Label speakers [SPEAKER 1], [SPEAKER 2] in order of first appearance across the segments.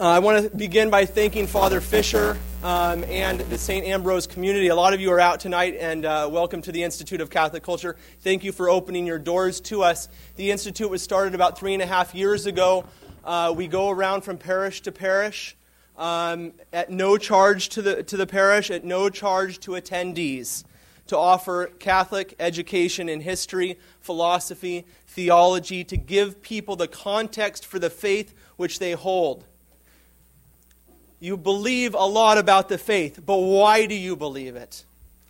[SPEAKER 1] Uh, I want to begin by thanking Father Fisher um, and the St. Ambrose community. A lot of you are out tonight, and uh, welcome to the Institute of Catholic Culture. Thank you for opening your doors to us. The Institute was started about three and a half years ago. Uh, we go around from parish to parish um, at no charge to the, to the parish, at no charge to attendees, to offer Catholic education in history, philosophy, theology, to give people the context for the faith which they hold. You believe a lot about the faith, but why do you believe it?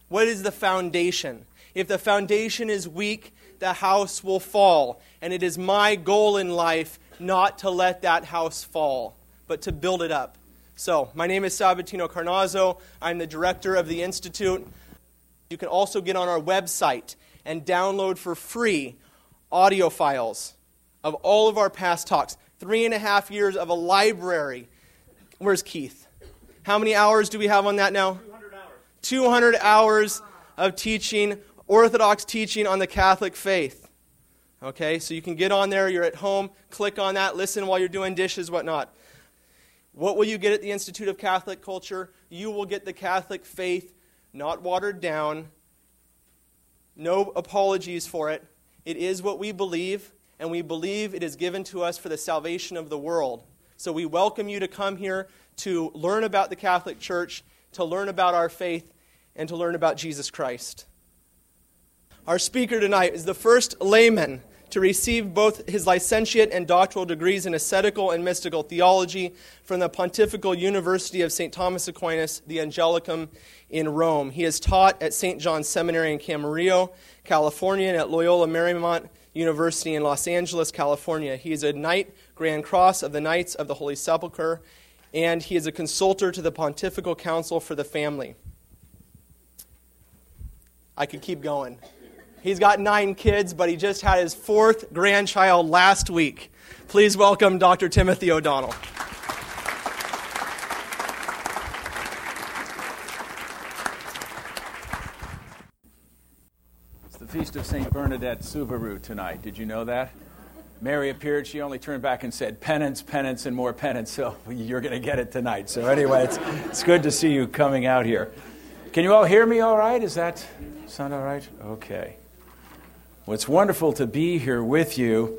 [SPEAKER 1] What is the foundation? If the foundation is weak, the house will fall. And it is my goal in life not to let that house fall, but to build it up. So, my name is Sabatino Carnazzo. I'm the director of the Institute. You can also get on our website and download for free audio files of all of our past talks. Three and a half years of a library Where's Keith? How many hours do we have on that now? 200 hours. 200 hours of teaching, Orthodox teaching on the Catholic faith. Okay, so you can get on there, you're at home, click on that, listen while you're doing dishes, whatnot. What will you get at the Institute of Catholic Culture? You will get the Catholic faith, not watered down, no apologies for it. It is what we believe, and we believe it is given to us for the salvation of the world. So we welcome you to come here to learn about the Catholic Church, to learn about our faith, and to learn about Jesus Christ. Our speaker tonight is the first layman to receive both his licentiate and doctoral degrees in ascetical and mystical theology from the Pontifical University of St. Thomas Aquinas, the Angelicum in Rome. He has taught at St. John's Seminary in Camarillo, California, and at Loyola Marymount University in Los Angeles, California. He is a Knight Grand Cross of the Knights of the Holy Sepulchre, and he is a consultor to the Pontifical Council for the Family. I could keep going. He's got nine kids, but he just had his fourth grandchild last week. Please welcome Dr. Timothy O'Donnell.
[SPEAKER 2] It's the feast of St. Bernadette Soubirous tonight. Did you know that? Mary appeared, she only turned back and said, Penance, penance, and more penance. So you're going to get it tonight. So, anyway, it's, it's good to see you coming out here. Can you all hear me all right? Is that sound all right? Okay. Well, it's wonderful to be here with you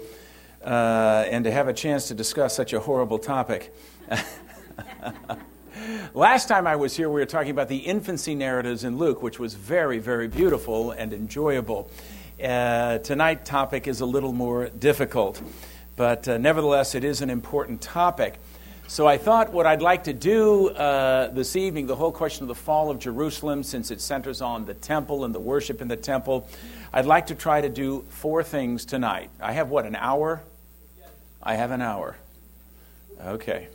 [SPEAKER 2] uh, and to have a chance to discuss such a horrible topic. Last time I was here, we were talking about the infancy narratives in Luke, which was very, very beautiful and enjoyable. Uh, tonight's topic is a little more difficult, but uh, nevertheless, it is an important topic. So I thought what I'd like to do uh, this evening, the whole question of the fall of Jerusalem, since it centers on the temple and the worship in the temple, I'd like to try to do four things tonight. I have what, an hour? I have an hour. Okay.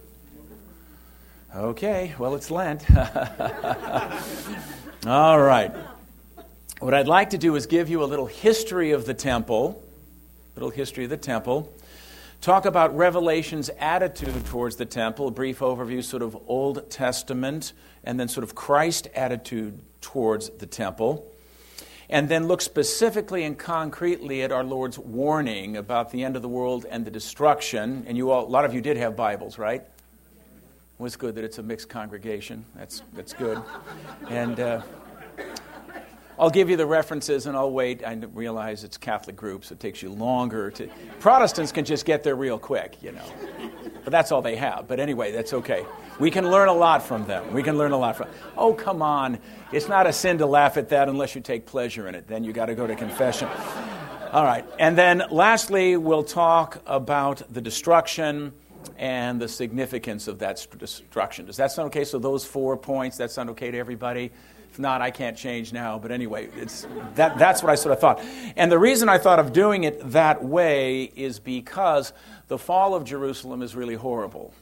[SPEAKER 2] Okay, well, it's Lent. All right. What I'd like to do is give you a little history of the temple, little history of the temple, talk about Revelation's attitude towards the temple, a brief overview, sort of Old Testament, and then sort of Christ's attitude towards the temple, and then look specifically and concretely at our Lord's warning about the end of the world and the destruction. And you all, a lot of you did have Bibles, right? It was good that it's a mixed congregation. That's, that's good. And uh, I'll give you the references and I'll wait. I realize it's Catholic groups, it takes you longer to. Protestants can just get there real quick, you know. But that's all they have. But anyway, that's okay. We can learn a lot from them. We can learn a lot from. Oh, come on. It's not a sin to laugh at that unless you take pleasure in it. Then you got to go to confession. All right. And then lastly, we'll talk about the destruction and the significance of that destruction. Does that sound okay? So those four points, that sound okay to everybody? If not, I can't change now. But anyway, it's, that, that's what I sort of thought. And the reason I thought of doing it that way is because the fall of Jerusalem is really horrible.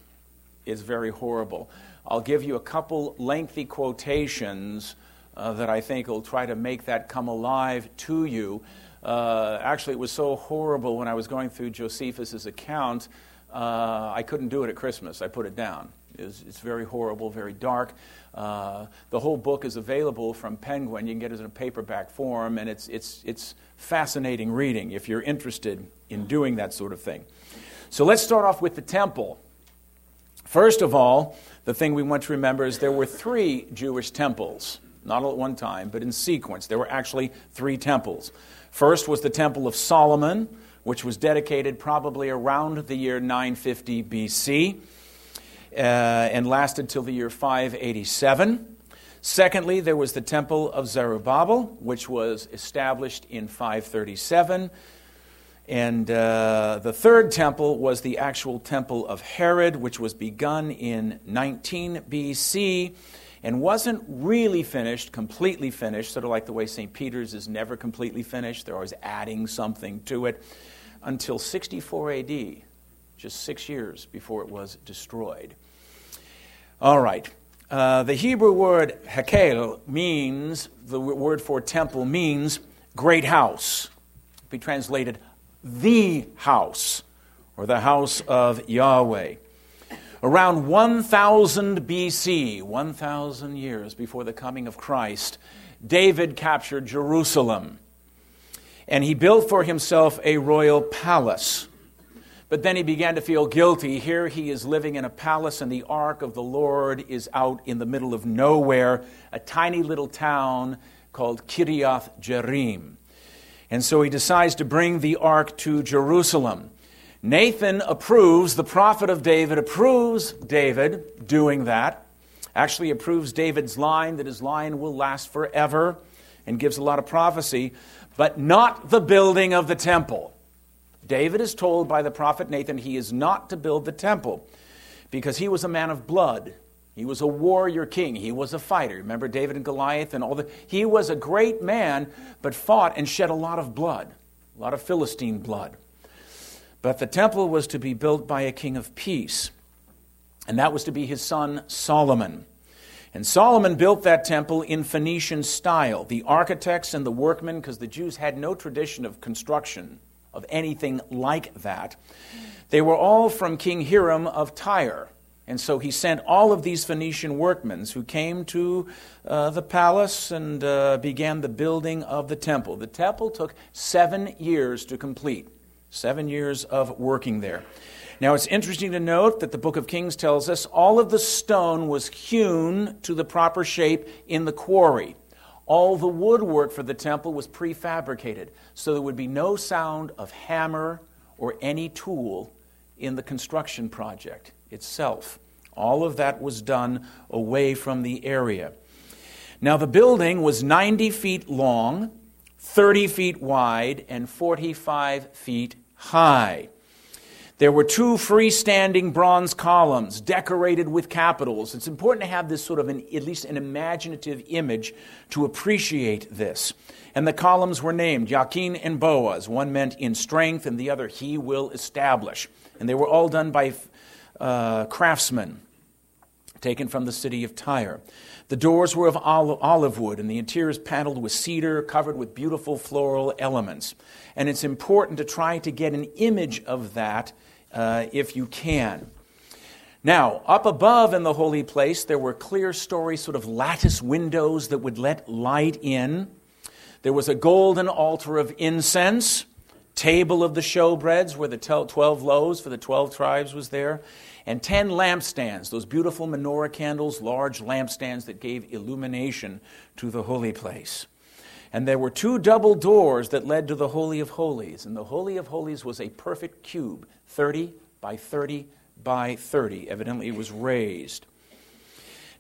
[SPEAKER 2] It's very horrible. I'll give you a couple lengthy quotations uh, that I think will try to make that come alive to you. Uh, actually, it was so horrible when I was going through Josephus's account, uh, I couldn't do it at Christmas. I put it down. It's, it's very horrible, very dark. Uh, the whole book is available from Penguin. You can get it in a paperback form, and it's, it's, it's fascinating reading if you're interested in doing that sort of thing. So let's start off with the temple. First of all, the thing we want to remember is there were three Jewish temples, not all at one time, but in sequence. There were actually three temples. First was the Temple of Solomon, which was dedicated probably around the year 950 BC uh, and lasted till the year 587. Secondly, there was the Temple of Zerubbabel, which was established in 537. And uh, the third temple was the actual temple of Herod, which was begun in 19 BC and wasn't really finished, completely finished, sort of like the way St. Peter's is never completely finished. They're always adding something to it until 64 AD, just six years before it was destroyed. All right. Uh, the Hebrew word hekel means, the word for temple means great house. Be translated the house, or the house of Yahweh. Around 1000 BC, 1000 years before the coming of Christ, David captured Jerusalem. And he built for himself a royal palace. But then he began to feel guilty. Here he is living in a palace, and the ark of the Lord is out in the middle of nowhere, a tiny little town called Kiriath Jearim. And so he decides to bring the ark to Jerusalem. Nathan approves, the prophet of David approves David doing that. Actually, approves David's line that his line will last forever and gives a lot of prophecy, but not the building of the temple. David is told by the prophet Nathan he is not to build the temple because he was a man of blood. He was a warrior king. He was a fighter. Remember David and Goliath and all the. He was a great man, but fought and shed a lot of blood, a lot of Philistine blood. But the temple was to be built by a king of peace, and that was to be his son Solomon. And Solomon built that temple in Phoenician style. The architects and the workmen, because the Jews had no tradition of construction of anything like that, they were all from King Hiram of Tyre. And so he sent all of these Phoenician workmen who came to uh, the palace and uh, began the building of the temple. The temple took seven years to complete, seven years of working there. Now, it's interesting to note that the book of Kings tells us all of the stone was hewn to the proper shape in the quarry. All the woodwork for the temple was prefabricated, so there would be no sound of hammer or any tool in the construction project itself. All of that was done away from the area. Now, the building was 90 feet long, 30 feet wide, and 45 feet high. There were two freestanding bronze columns decorated with capitals. It's important to have this sort of an, at least an imaginative image to appreciate this. And the columns were named Jachin and Boaz. One meant in strength, and the other, He will establish. And they were all done by uh, craftsmen taken from the city of Tyre. The doors were of olive wood, and the interior is paneled with cedar, covered with beautiful floral elements. And it's important to try to get an image of that uh, if you can. Now, up above in the holy place, there were clerestory, sort of lattice windows that would let light in. There was a golden altar of incense, table of the showbreads where the 12 loaves for the 12 tribes was there, and 10 lampstands, those beautiful menorah candles, large lampstands that gave illumination to the holy place. And there were two double doors that led to the Holy of Holies. And the Holy of Holies was a perfect cube, 30 by 30 by 30. Evidently, it was raised.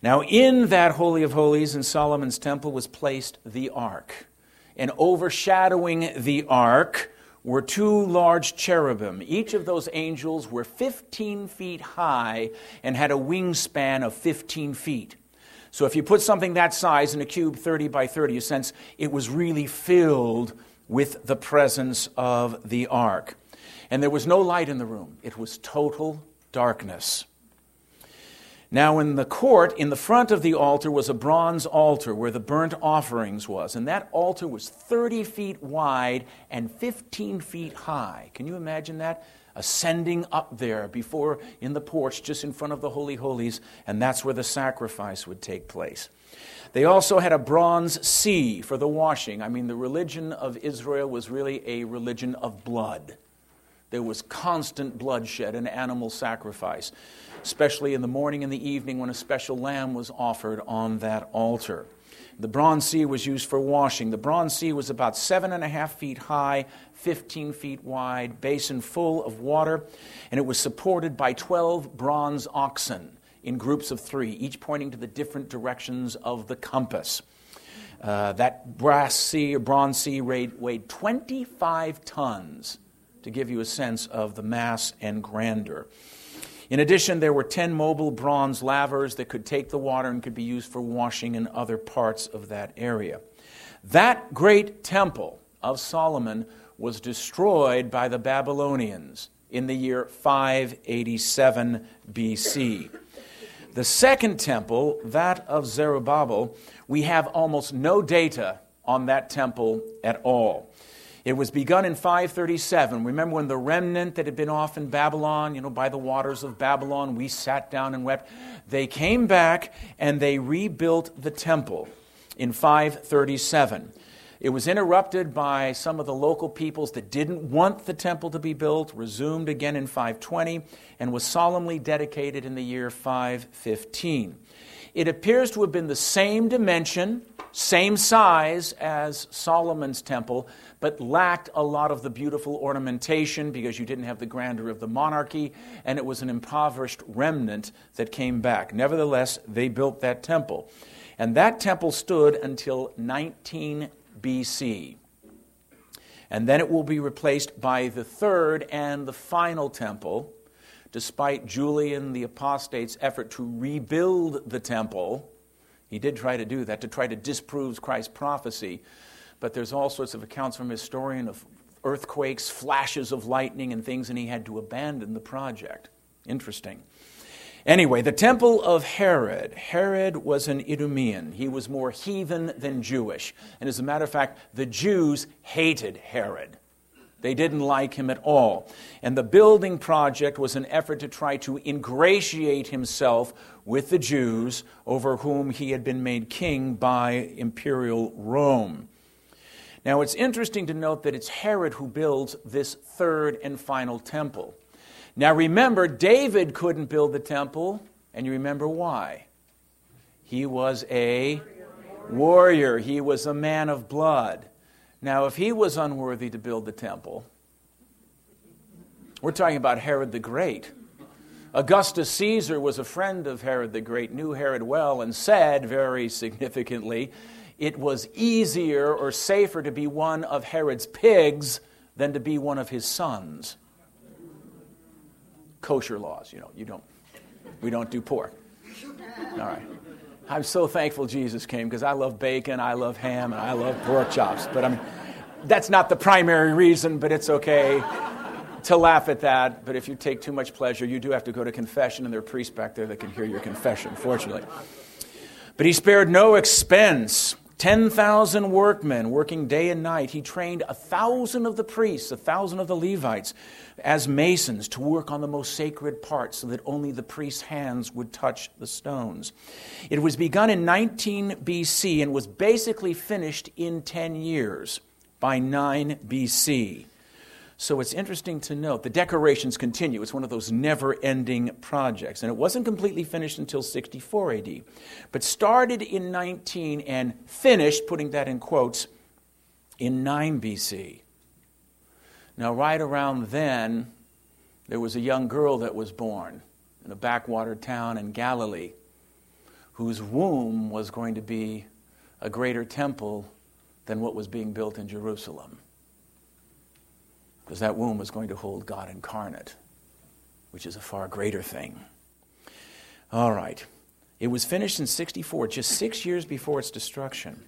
[SPEAKER 2] Now, in that Holy of Holies in Solomon's temple was placed the ark. And overshadowing the ark were two large cherubim. Each of those angels were 15 feet high and had a wingspan of 15 feet. So if you put something that size in a cube 30 by 30, you sense it was really filled with the presence of the ark. And there was no light in the room, it was total darkness. Now, in the court, in the front of the altar, was a bronze altar where the burnt offerings was. And that altar was 30 feet wide and 15 feet high. Can you imagine that? ascending up there before in the porch just in front of the Holy Holies, and that's where the sacrifice would take place. They also had a bronze sea for the washing. I mean, the religion of Israel was really a religion of blood. There was constant bloodshed and animal sacrifice, especially in the morning and the evening when a special lamb was offered on that altar. The Bronze Sea was used for washing. The Bronze Sea was about seven and a half feet high, 15 feet wide, basin full of water, and it was supported by 12 bronze oxen in groups of three, each pointing to the different directions of the compass. Uh, that brass sea or bronze sea weighed, weighed 25 tons to give you a sense of the mass and grandeur. In addition, there were 10 mobile bronze lavers that could take the water and could be used for washing in other parts of that area. That great temple of Solomon was destroyed by the Babylonians in the year 587 BC. The second temple, that of Zerubbabel, we have almost no data on that temple at all. It was begun in 537. Remember when the remnant that had been off in Babylon, you know, by the waters of Babylon, we sat down and wept. They came back and they rebuilt the temple in 537. It was interrupted by some of the local peoples that didn't want the temple to be built, resumed again in 520, and was solemnly dedicated in the year 515. It appears to have been the same dimension, same size as Solomon's temple, but lacked a lot of the beautiful ornamentation because you didn't have the grandeur of the monarchy, and it was an impoverished remnant that came back. Nevertheless, they built that temple. And that temple stood until 19 BC. And then it will be replaced by the third and the final temple. Despite Julian the apostate's effort to rebuild the temple, he did try to do that, to try to disprove Christ's prophecy. But there's all sorts of accounts from historian of earthquakes, flashes of lightning, and things, and he had to abandon the project. Interesting. Anyway, the temple of Herod. Herod was an Idumean. He was more heathen than Jewish. And as a matter of fact, the Jews hated Herod. They didn't like him at all. And the building project was an effort to try to ingratiate himself with the Jews over whom he had been made king by imperial Rome. Now, it's interesting to note that it's Herod who builds this third and final temple. Now remember, David couldn't build the temple, and you remember why. He was a warrior, he was a man of blood. Now, if he was unworthy to build the temple, we're talking about Herod the Great. Augustus Caesar was a friend of Herod the Great, knew Herod well, and said very significantly, it was easier or safer to be one of Herod's pigs than to be one of his sons kosher laws. You know, you don't, we don't do pork. All right. I'm so thankful Jesus came because I love bacon, I love ham, and I love pork chops. But I mean, that's not the primary reason, but it's okay to laugh at that. But if you take too much pleasure, you do have to go to confession, and there are priests back there that can hear your confession, fortunately. But he spared no expense 10,000 workmen working day and night. He trained a thousand of the priests, a thousand of the Levites as masons to work on the most sacred parts so that only the priest's hands would touch the stones. It was begun in 19 BC and was basically finished in 10 years by 9 BC. So it's interesting to note the decorations continue. It's one of those never ending projects. And it wasn't completely finished until 64 AD, but started in 19 and finished, putting that in quotes, in 9 BC. Now, right around then, there was a young girl that was born in a backwater town in Galilee whose womb was going to be a greater temple than what was being built in Jerusalem because that womb was going to hold God incarnate, which is a far greater thing. All right. It was finished in 64, just six years before its destruction.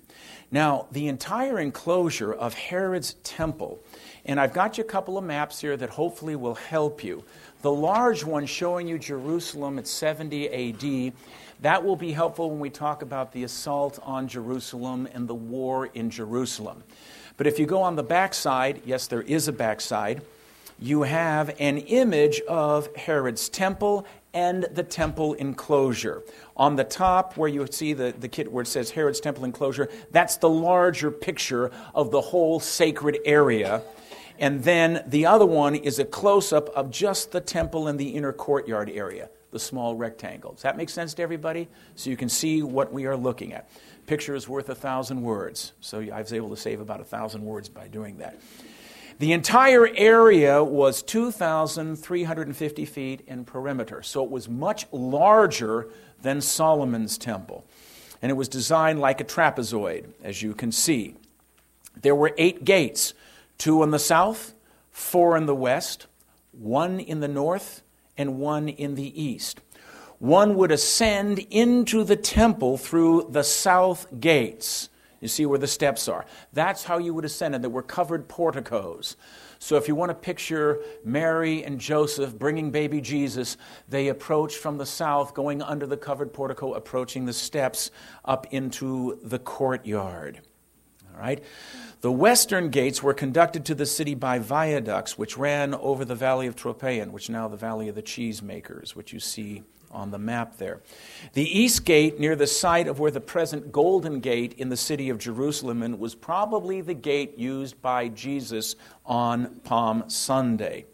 [SPEAKER 2] Now, the entire enclosure of Herod's temple, and I've got you a couple of maps here that hopefully will help you. The large one showing you Jerusalem at 70 AD, that will be helpful when we talk about the assault on Jerusalem and the war in Jerusalem. But if you go on the backside, yes, there is a backside, you have an image of Herod's temple and the temple enclosure. On the top, where you see the, the kit where it says Herod's temple enclosure, that's the larger picture of the whole sacred area. And then the other one is a close up of just the temple and the inner courtyard area, the small rectangle. Does that make sense to everybody? So you can see what we are looking at. Picture is worth a thousand words. So I was able to save about a thousand words by doing that. The entire area was 2,350 feet in perimeter, so it was much larger than Solomon's temple. And it was designed like a trapezoid, as you can see. There were eight gates two in the south, four in the west, one in the north, and one in the east. One would ascend into the temple through the south gates. You see where the steps are. That's how you would ascend, and there were covered porticos. So if you want to picture Mary and Joseph bringing baby Jesus, they approach from the south, going under the covered portico, approaching the steps up into the courtyard. All right? The western gates were conducted to the city by viaducts, which ran over the valley of Tyropoeon, which now the valley of the cheesemakers, which you see on the map there. The east gate, near the site of where the present Golden Gate in the city of Jerusalem was probably the gate used by Jesus on Palm Sunday.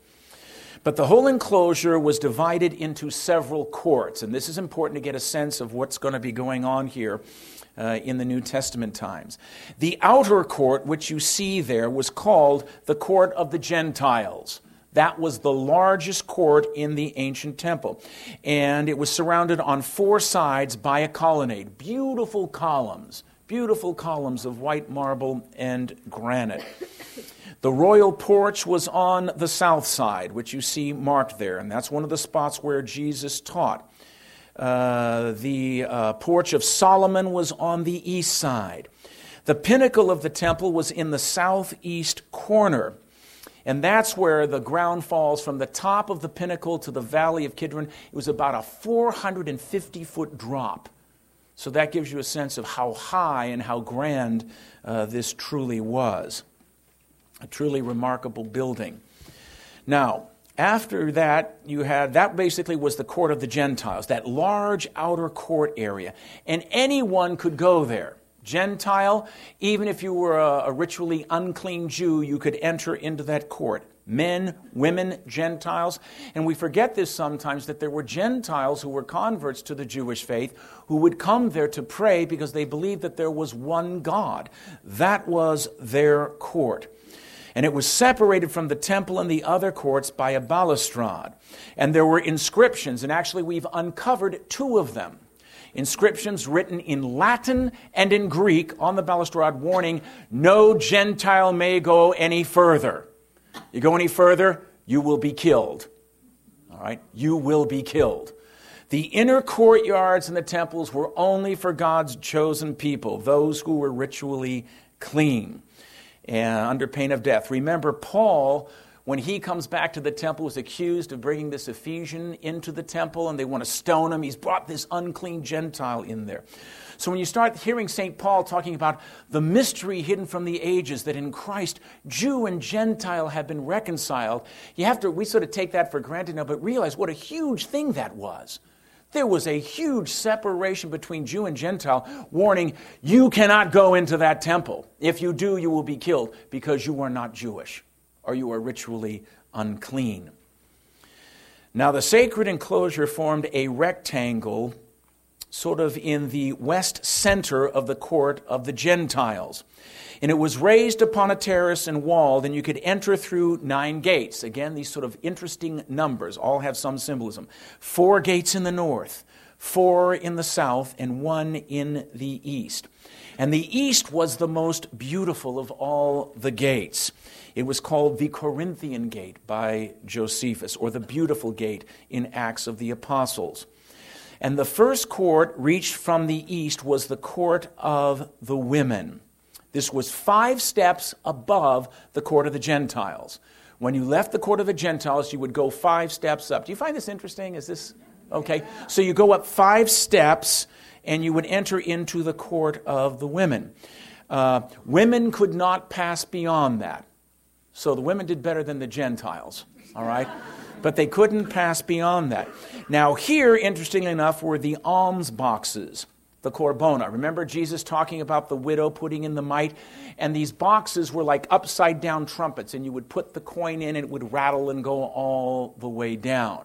[SPEAKER 2] But the whole enclosure was divided into several courts, and this is important to get a sense of what's going to be going on here. Uh, in the New Testament times. The outer court, which you see there, was called the court of the Gentiles. That was the largest court in the ancient temple. And it was surrounded on four sides by a colonnade. Beautiful columns, beautiful columns of white marble and granite. The royal porch was on the south side, which you see marked there, and that's one of the spots where Jesus taught. Uh, the uh, porch of Solomon was on the east side. The pinnacle of the temple was in the southeast corner. And that's where the ground falls from the top of the pinnacle to the valley of Kidron. It was about a 450 foot drop. So that gives you a sense of how high and how grand uh, this truly was. A truly remarkable building. Now, after that, you had that basically was the court of the Gentiles, that large outer court area. And anyone could go there. Gentile, even if you were a, a, ritually unclean Jew, you could enter into that court. Men, women, Gentiles. And we forget this sometimes that there were Gentiles who were converts to the Jewish faith who would come there to pray because they believed that there was one God. That was their court. And it was separated from the temple and the other courts by a balustrade. And there were inscriptions, and actually we've uncovered two of them inscriptions written in Latin and in Greek on the balustrade warning no Gentile may go any further. You go any further, you will be killed. All right? You will be killed. The inner courtyards and the temples were only for God's chosen people, those who were ritually clean and under pain of death. Remember, Paul when he comes back to the temple, was accused of bringing this Ephesian into the temple, and they want to stone him. He's brought this unclean Gentile in there. So when you start hearing St. Paul talking about the mystery hidden from the ages that in Christ Jew and Gentile have been reconciled, you have to we sort of take that for granted now, but realize what a huge thing that was. There was a huge separation between Jew and Gentile, warning, you cannot go into that temple. If you do, you will be killed because you are not Jewish or you are ritually unclean. Now, the sacred enclosure formed a rectangle sort of in the west center of the court of the Gentiles. And it was raised upon a terrace and wall, and you could enter through nine gates. Again, these sort of interesting numbers all have some symbolism. Four gates in the north, four in the south, and one in the east. And the east was the most beautiful of all the gates. It was called the Corinthian Gate by Josephus, or the Beautiful Gate in Acts of the Apostles. And the first court reached from the east was the court of the women. This was five steps above the court of the Gentiles. When you left the court of the Gentiles, you would go five steps up. Do you find this interesting? Is this okay? So you go up five steps and you would enter into the court of the women. Uh, women could not pass beyond that. So the women did better than the Gentiles, all right? But they couldn't pass beyond that. Now, here, interestingly enough, were the alms boxes. The corbona. Remember Jesus talking about the widow putting in the mite? And these boxes were like upside down trumpets, and you would put the coin in, and it would rattle and go all the way down.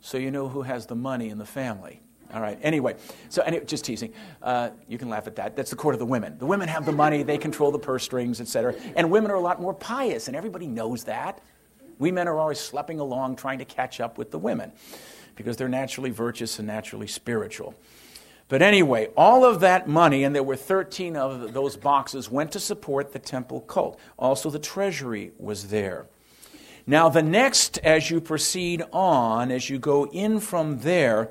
[SPEAKER 2] So you know who has the money in the family. All right. Anyway, so anyway, just teasing. Uh, you can laugh at that. That's the court of the women. The women have the money; they control the purse strings, etc. And women are a lot more pious, and everybody knows that. We men are always schlepping along trying to catch up with the women because they're naturally virtuous and naturally spiritual. But anyway, all of that money, and there were 13 of those boxes, went to support the temple cult. Also, the treasury was there. Now, the next, as you proceed on, as you go in from there,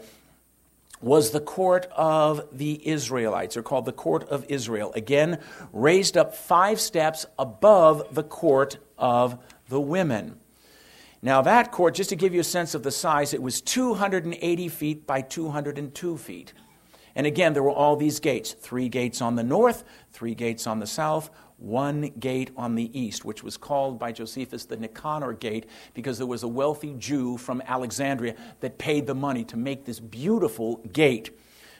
[SPEAKER 2] was the court of the Israelites, or called the court of Israel. Again, raised up five steps above the court of the women. Now, that court, just to give you a sense of the size, it was 280 feet by 202 feet. And again, there were all these gates three gates on the north, three gates on the south, one gate on the east, which was called by Josephus the Nicanor Gate because there was a wealthy Jew from Alexandria that paid the money to make this beautiful gate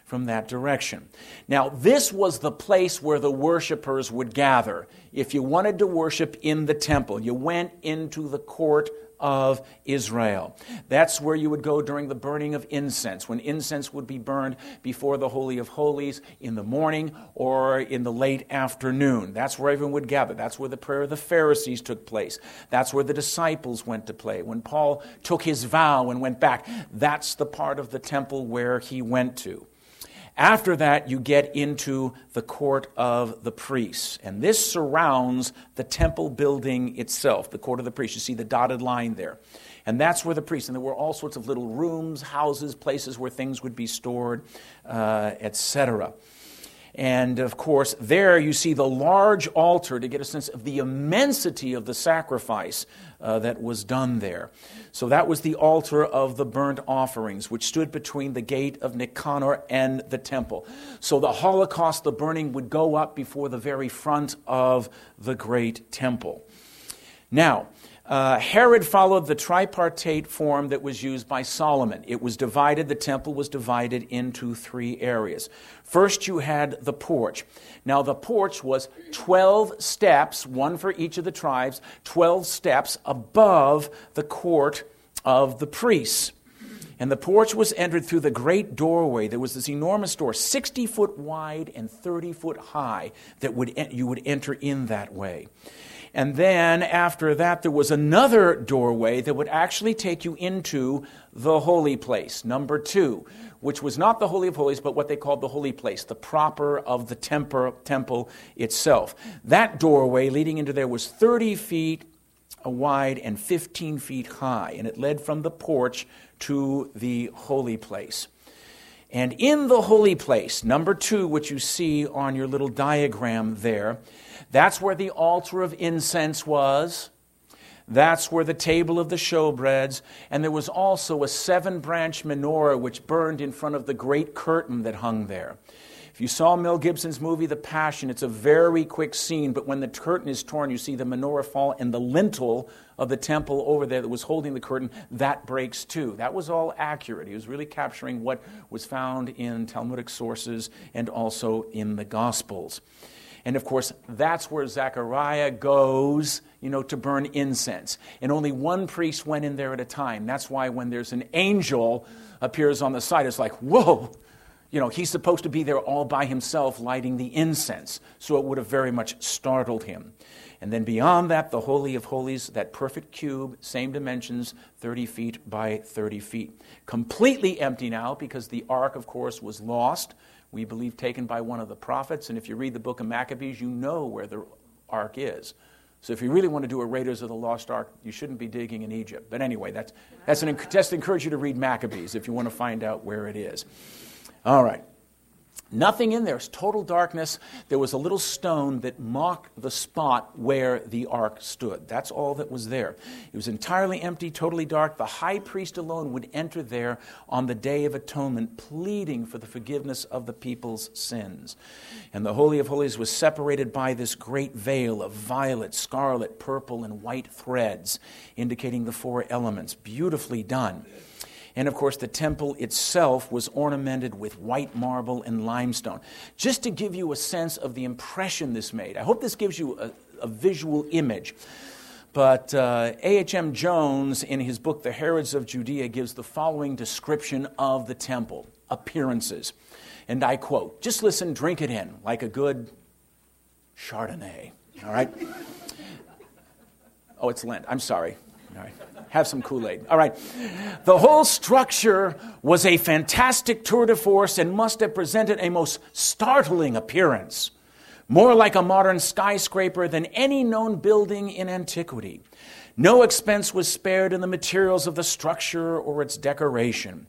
[SPEAKER 2] from that direction. Now, this was the place where the worshipers would gather. If you wanted to worship in the temple, you went into the court of Israel. That's where you would go during the burning of incense, when incense would be burned before the Holy of Holies in the morning or in the late afternoon. That's where everyone would gather. That's where the prayer of the Pharisees took place. That's where the disciples went to play. When Paul took his vow and went back, that's the part of the temple where he went to. After that, you get into the court of the priests. And this surrounds the temple building itself, the court of the priests. You see the dotted line there. And that's where the priests, and there were all sorts of little rooms, houses, places where things would be stored, uh, etc. And of course, there you see the large altar to get a sense of the immensity of the sacrifice uh, that was done there. So that was the altar of the burnt offerings, which stood between the gate of Nicanor and the temple. So the Holocaust, the burning, would go up before the very front of the great temple. Now, uh, Herod followed the tripartite form that was used by Solomon. It was divided, the temple was divided into three areas. First, you had the porch. Now, the porch was 12 steps, one for each of the tribes, 12 steps above the court of the priests. And the porch was entered through the great doorway. There was this enormous door, 60 foot wide and 30 foot high, that would, you would enter in that way. And then after that, there was another doorway that would actually take you into the holy place, number two, which was not the Holy of Holies, but what they called the holy place, the proper of the temple itself. That doorway leading into there was 30 feet wide and 15 feet high, and it led from the porch to the holy place. And in the holy place, number two, which you see on your little diagram there, that's where the altar of incense was. That's where the table of the showbreads, and there was also a seven branch menorah which burned in front of the great curtain that hung there. If you saw Mel Gibson's movie, The Passion, it's a very quick scene, but when the curtain is torn, you see the menorah fall, and the lintel of the temple over there that was holding the curtain, that breaks too. That was all accurate. He was really capturing what was found in Talmudic sources and also in the Gospels. And of course, that's where Zechariah goes, you know, to burn incense. And only one priest went in there at a time. That's why when there's an angel appears on the side, it's like, whoa, you know, he's supposed to be there all by himself lighting the incense. So it would have very much startled him. And then beyond that, the Holy of Holies, that perfect cube, same dimensions, 30 feet by 30 feet. Completely empty now because the ark, of course, was lost we believe taken by one of the prophets. And if you read the book of Maccabees, you know where the ark is. So if you really want to do a Raiders of the Lost Ark, you shouldn't be digging in Egypt. But anyway, that's, that's an, just encourage you to read Maccabees if you want to find out where it is. All right. Nothing in there. It's total darkness. There was a little stone that marked the spot where the ark stood. That's all that was there. It was entirely empty, totally dark. The high priest alone would enter there on the Day of Atonement, pleading for the forgiveness of the people's sins. And the Holy of Holies was separated by this great veil of violet, scarlet, purple, and white threads, indicating the four elements. Beautifully done. And of course, the temple itself was ornamented with white marble and limestone. Just to give you a sense of the impression this made, I hope this gives you a, a visual image. But uh, A.H.M. Jones, in his book, The Herods of Judea, gives the following description of the temple appearances. And I quote, just listen, drink it in like a good Chardonnay. All right? Oh, it's Lent. I'm sorry. All right. Have some Kool Aid. All right. The whole structure was a fantastic tour de force and must have presented a most startling appearance, more like a modern skyscraper than any known building in antiquity. No expense was spared in the materials of the structure or its decoration.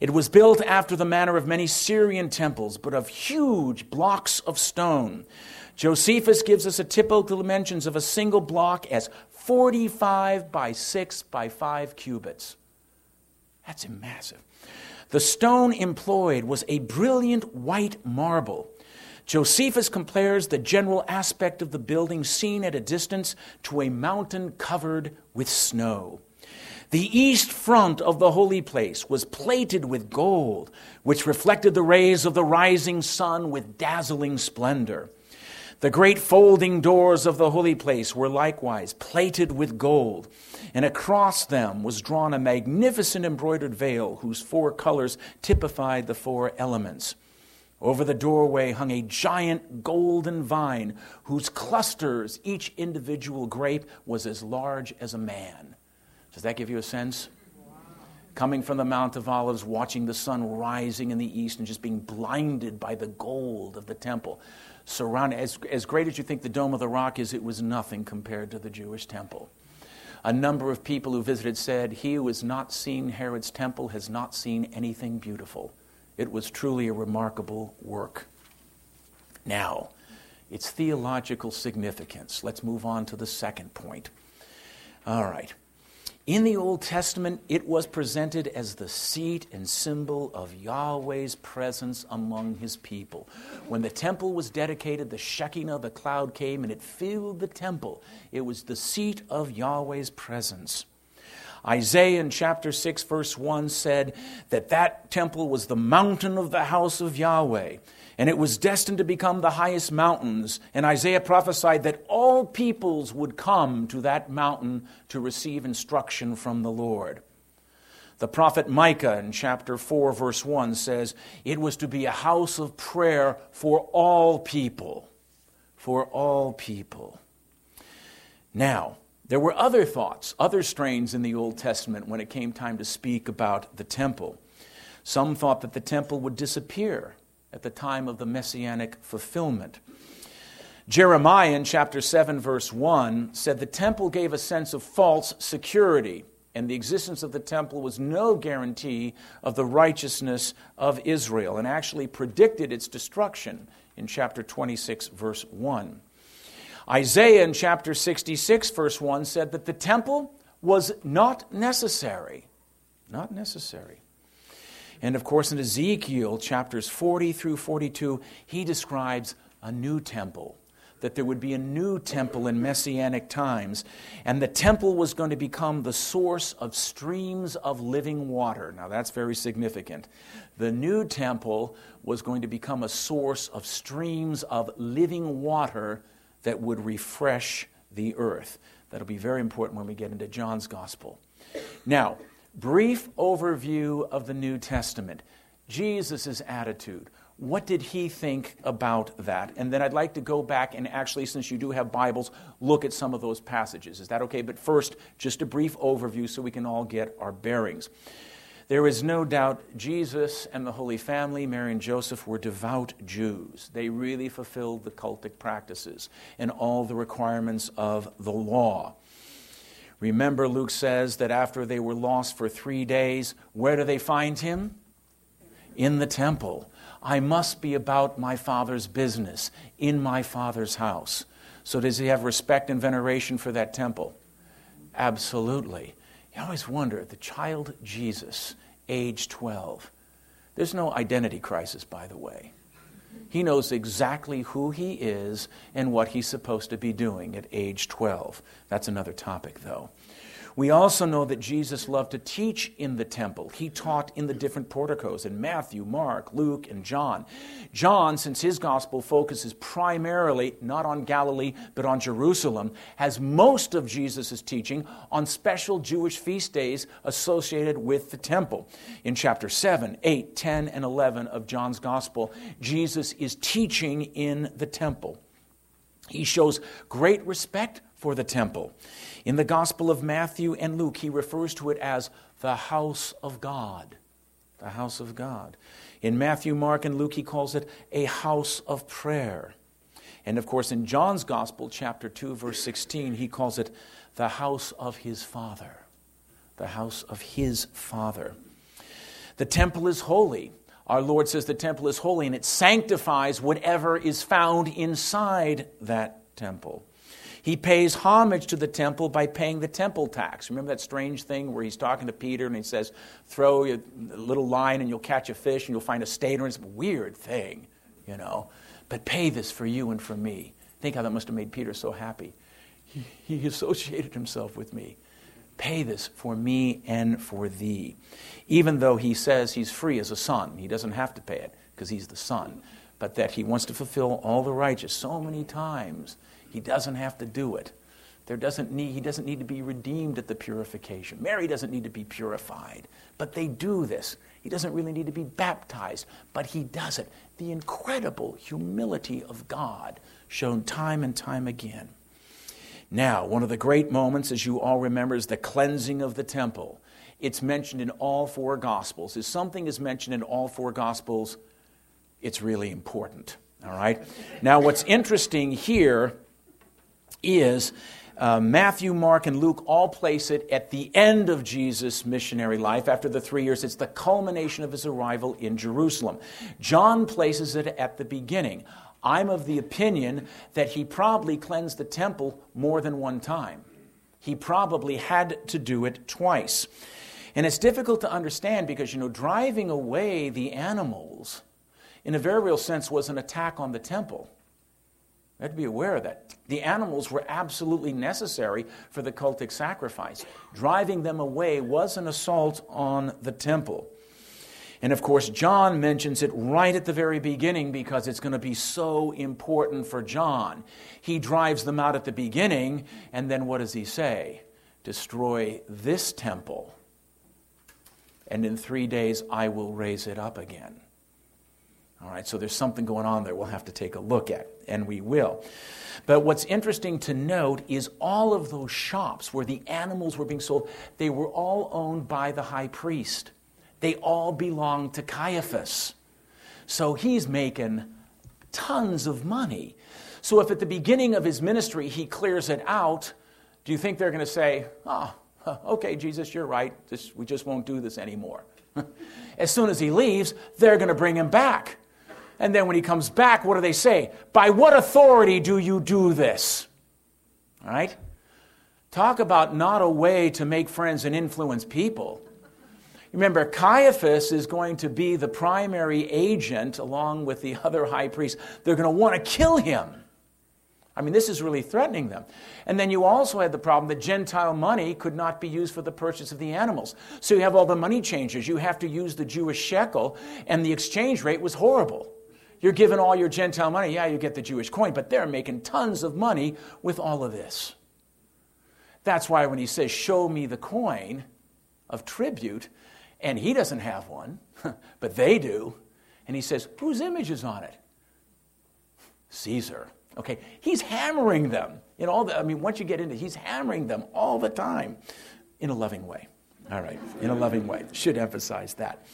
[SPEAKER 2] It was built after the manner of many Syrian temples, but of huge blocks of stone. Josephus gives us a typical dimensions of a single block as 45 by 6 by 5 cubits. That's massive. The stone employed was a brilliant white marble. Josephus compares the general aspect of the building seen at a distance to a mountain covered with snow. The east front of the holy place was plated with gold, which reflected the rays of the rising sun with dazzling splendor. The great folding doors of the holy place were likewise plated with gold, and across them was drawn a magnificent embroidered veil whose four colors typified the four elements. Over the doorway hung a giant golden vine whose clusters, each individual grape, was as large as a man. Does that give you a sense? Coming from the Mount of Olives, watching the sun rising in the east, and just being blinded by the gold of the temple surrounded, as, as great as you think the Dome of the Rock is, it was nothing compared to the Jewish temple. A number of people who visited said, He who has not seen Herod's temple has not seen anything beautiful. It was truly a remarkable work. Now, its theological significance. Let's move on to the second point. All right. In the Old Testament, it was presented as the seat and symbol of Yahweh's presence among his people. When the temple was dedicated, the Shekinah, the cloud came and it filled the temple. It was the seat of Yahweh's presence. Isaiah in chapter 6, verse 1 said that that temple was the mountain of the house of Yahweh and it was destined to become the highest mountains. And Isaiah prophesied that all peoples would come to that mountain to receive instruction from the Lord. The prophet Micah in chapter 4, verse 1 says, It was to be a house of prayer for all people. For all people. Now, there were other thoughts, other strains in the Old Testament when it came time to speak about the temple. Some thought that the temple would disappear at the time of the messianic fulfillment. Jeremiah in chapter 7, verse 1 said the temple gave a sense of false security, and the existence of the temple was no guarantee of the righteousness of Israel, and actually predicted its destruction in chapter 26, verse 1. Isaiah in chapter 66, verse 1 said that the temple was not necessary. Not necessary. And of course, in Ezekiel chapters 40 through 42, he describes a new temple, that there would be a new temple in messianic times. And the temple was going to become the source of streams of living water. Now, that's very significant. The new temple was going to become a source of streams of living water that would refresh the earth. That'll be very important when we get into John's gospel. Now, brief overview of the New Testament. Jesus' attitude. What did he think about that? And then I'd like to go back and actually, since you do have Bibles, look at some of those passages. Is that okay? But first, just a brief overview so we can all get our bearings. There is no doubt Jesus and the Holy Family, Mary and Joseph, were devout Jews. They really fulfilled the cultic practices and all the requirements of the law. Remember, Luke says that after they were lost for three days, where do they find him? In the temple. I must be about my father's business, in my father's house. So, does he have respect and veneration for that temple? Absolutely. You always wonder the child Jesus, age 12, there's no identity crisis, by the way. He knows exactly who he is and what he's supposed to be doing at age 12. That's another topic, though. We also know that Jesus loved to teach in the temple. He taught in the different porticos in Matthew, Mark, Luke, and John. John, since his gospel focuses primarily not on Galilee but on Jerusalem, has most of Jesus' teaching on special Jewish feast days associated with the temple. In chapter 7, 8, 10, and 11 of John's gospel, Jesus is teaching in the temple. He shows great respect for the temple. In the Gospel of Matthew and Luke, he refers to it as the house of God. The house of God. In Matthew, Mark, and Luke, he calls it a house of prayer. And of course, in John's Gospel, chapter 2, verse 16, he calls it the house of his Father. The house of his Father. The temple is holy. Our Lord says the temple is holy and it sanctifies whatever is found inside that temple. He pays homage to the temple by paying the temple tax. Remember that strange thing where he's talking to Peter and he says, Throw a little line and you'll catch a fish and you'll find a stater. It's a weird thing, you know. But pay this for you and for me. Think how that must have made Peter so happy. He, he associated himself with me. Pay this for me and for thee. Even though he says he's free as a son, he doesn't have to pay it because he's the son. But that he wants to fulfill all the righteous so many times he doesn't have to do it. There doesn't need, he doesn't need to be redeemed at the purification. Mary doesn't need to be purified, but they do this. He doesn't really need to be baptized, but he does it. The incredible humility of God shown time and time again. Now, one of the great moments, as you all remember, is the cleansing of the temple. It's mentioned in all four Gospels. If something is mentioned in all four Gospels, it's really important. All right? Now, what's interesting here is uh, Matthew, Mark, and Luke all place it at the end of Jesus' missionary life. After the three years, it's the culmination of his arrival in Jerusalem. John places it at the beginning. I'm of the opinion that he probably cleansed the temple more than one time. He probably had to do it twice. And it's difficult to understand because, you know, driving away the animals, in a very real sense, was an attack on the temple. You have to be aware of that. The animals were absolutely necessary for the cultic sacrifice. Driving them away was an assault on the temple. And of course, John mentions it right at the very beginning because it's going to be so important for John. He drives them out at the beginning, and then what does he say? Destroy this temple, and in three days I will raise it up again. All right, so there's something going on there we'll have to take a look at, and we will. But what's interesting to note is all of those shops where the animals were being sold, they were all owned by the high priest. They all belonged to Caiaphas. So he's making tons of money. So if at the beginning of his ministry he clears it out, do you think they're going to say, oh, okay, Jesus, you're right. This, we just won't do this anymore? as soon as he leaves, they're going to bring him back. And then when he comes back, what do they say? By what authority do you do this? All right? Talk about not a way to make friends and influence people. Remember, Caiaphas is going to be the primary agent along with the other high priests. They're going to want to kill him. I mean, this is really threatening them. And then you also had the problem that Gentile money could not be used for the purchase of the animals. So you have all the money changers. You have to use the Jewish shekel, and the exchange rate was horrible. You're giving all your Gentile money. Yeah, you get the Jewish coin, but they're making tons of money with all of this. That's why when he says, Show me the coin of tribute, and he doesn't have one, but they do, and he says, Whose image is on it? Caesar. Okay, he's hammering them in all the, I mean, once you get into he's hammering them all the time in a loving way. All right, in a loving way. Should emphasize that.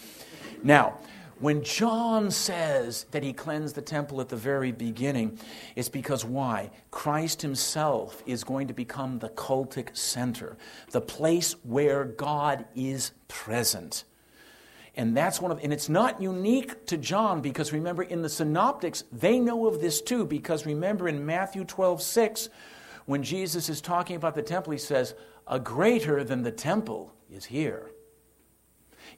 [SPEAKER 2] Now, when John says that he cleansed the temple at the very beginning, it's because why? Christ himself is going to become the cultic center, the place where God is present. And that's one of and it's not unique to John because remember in the synoptics they know of this too because remember in Matthew 12, 6, when Jesus is talking about the temple, he says, A greater than the temple is here.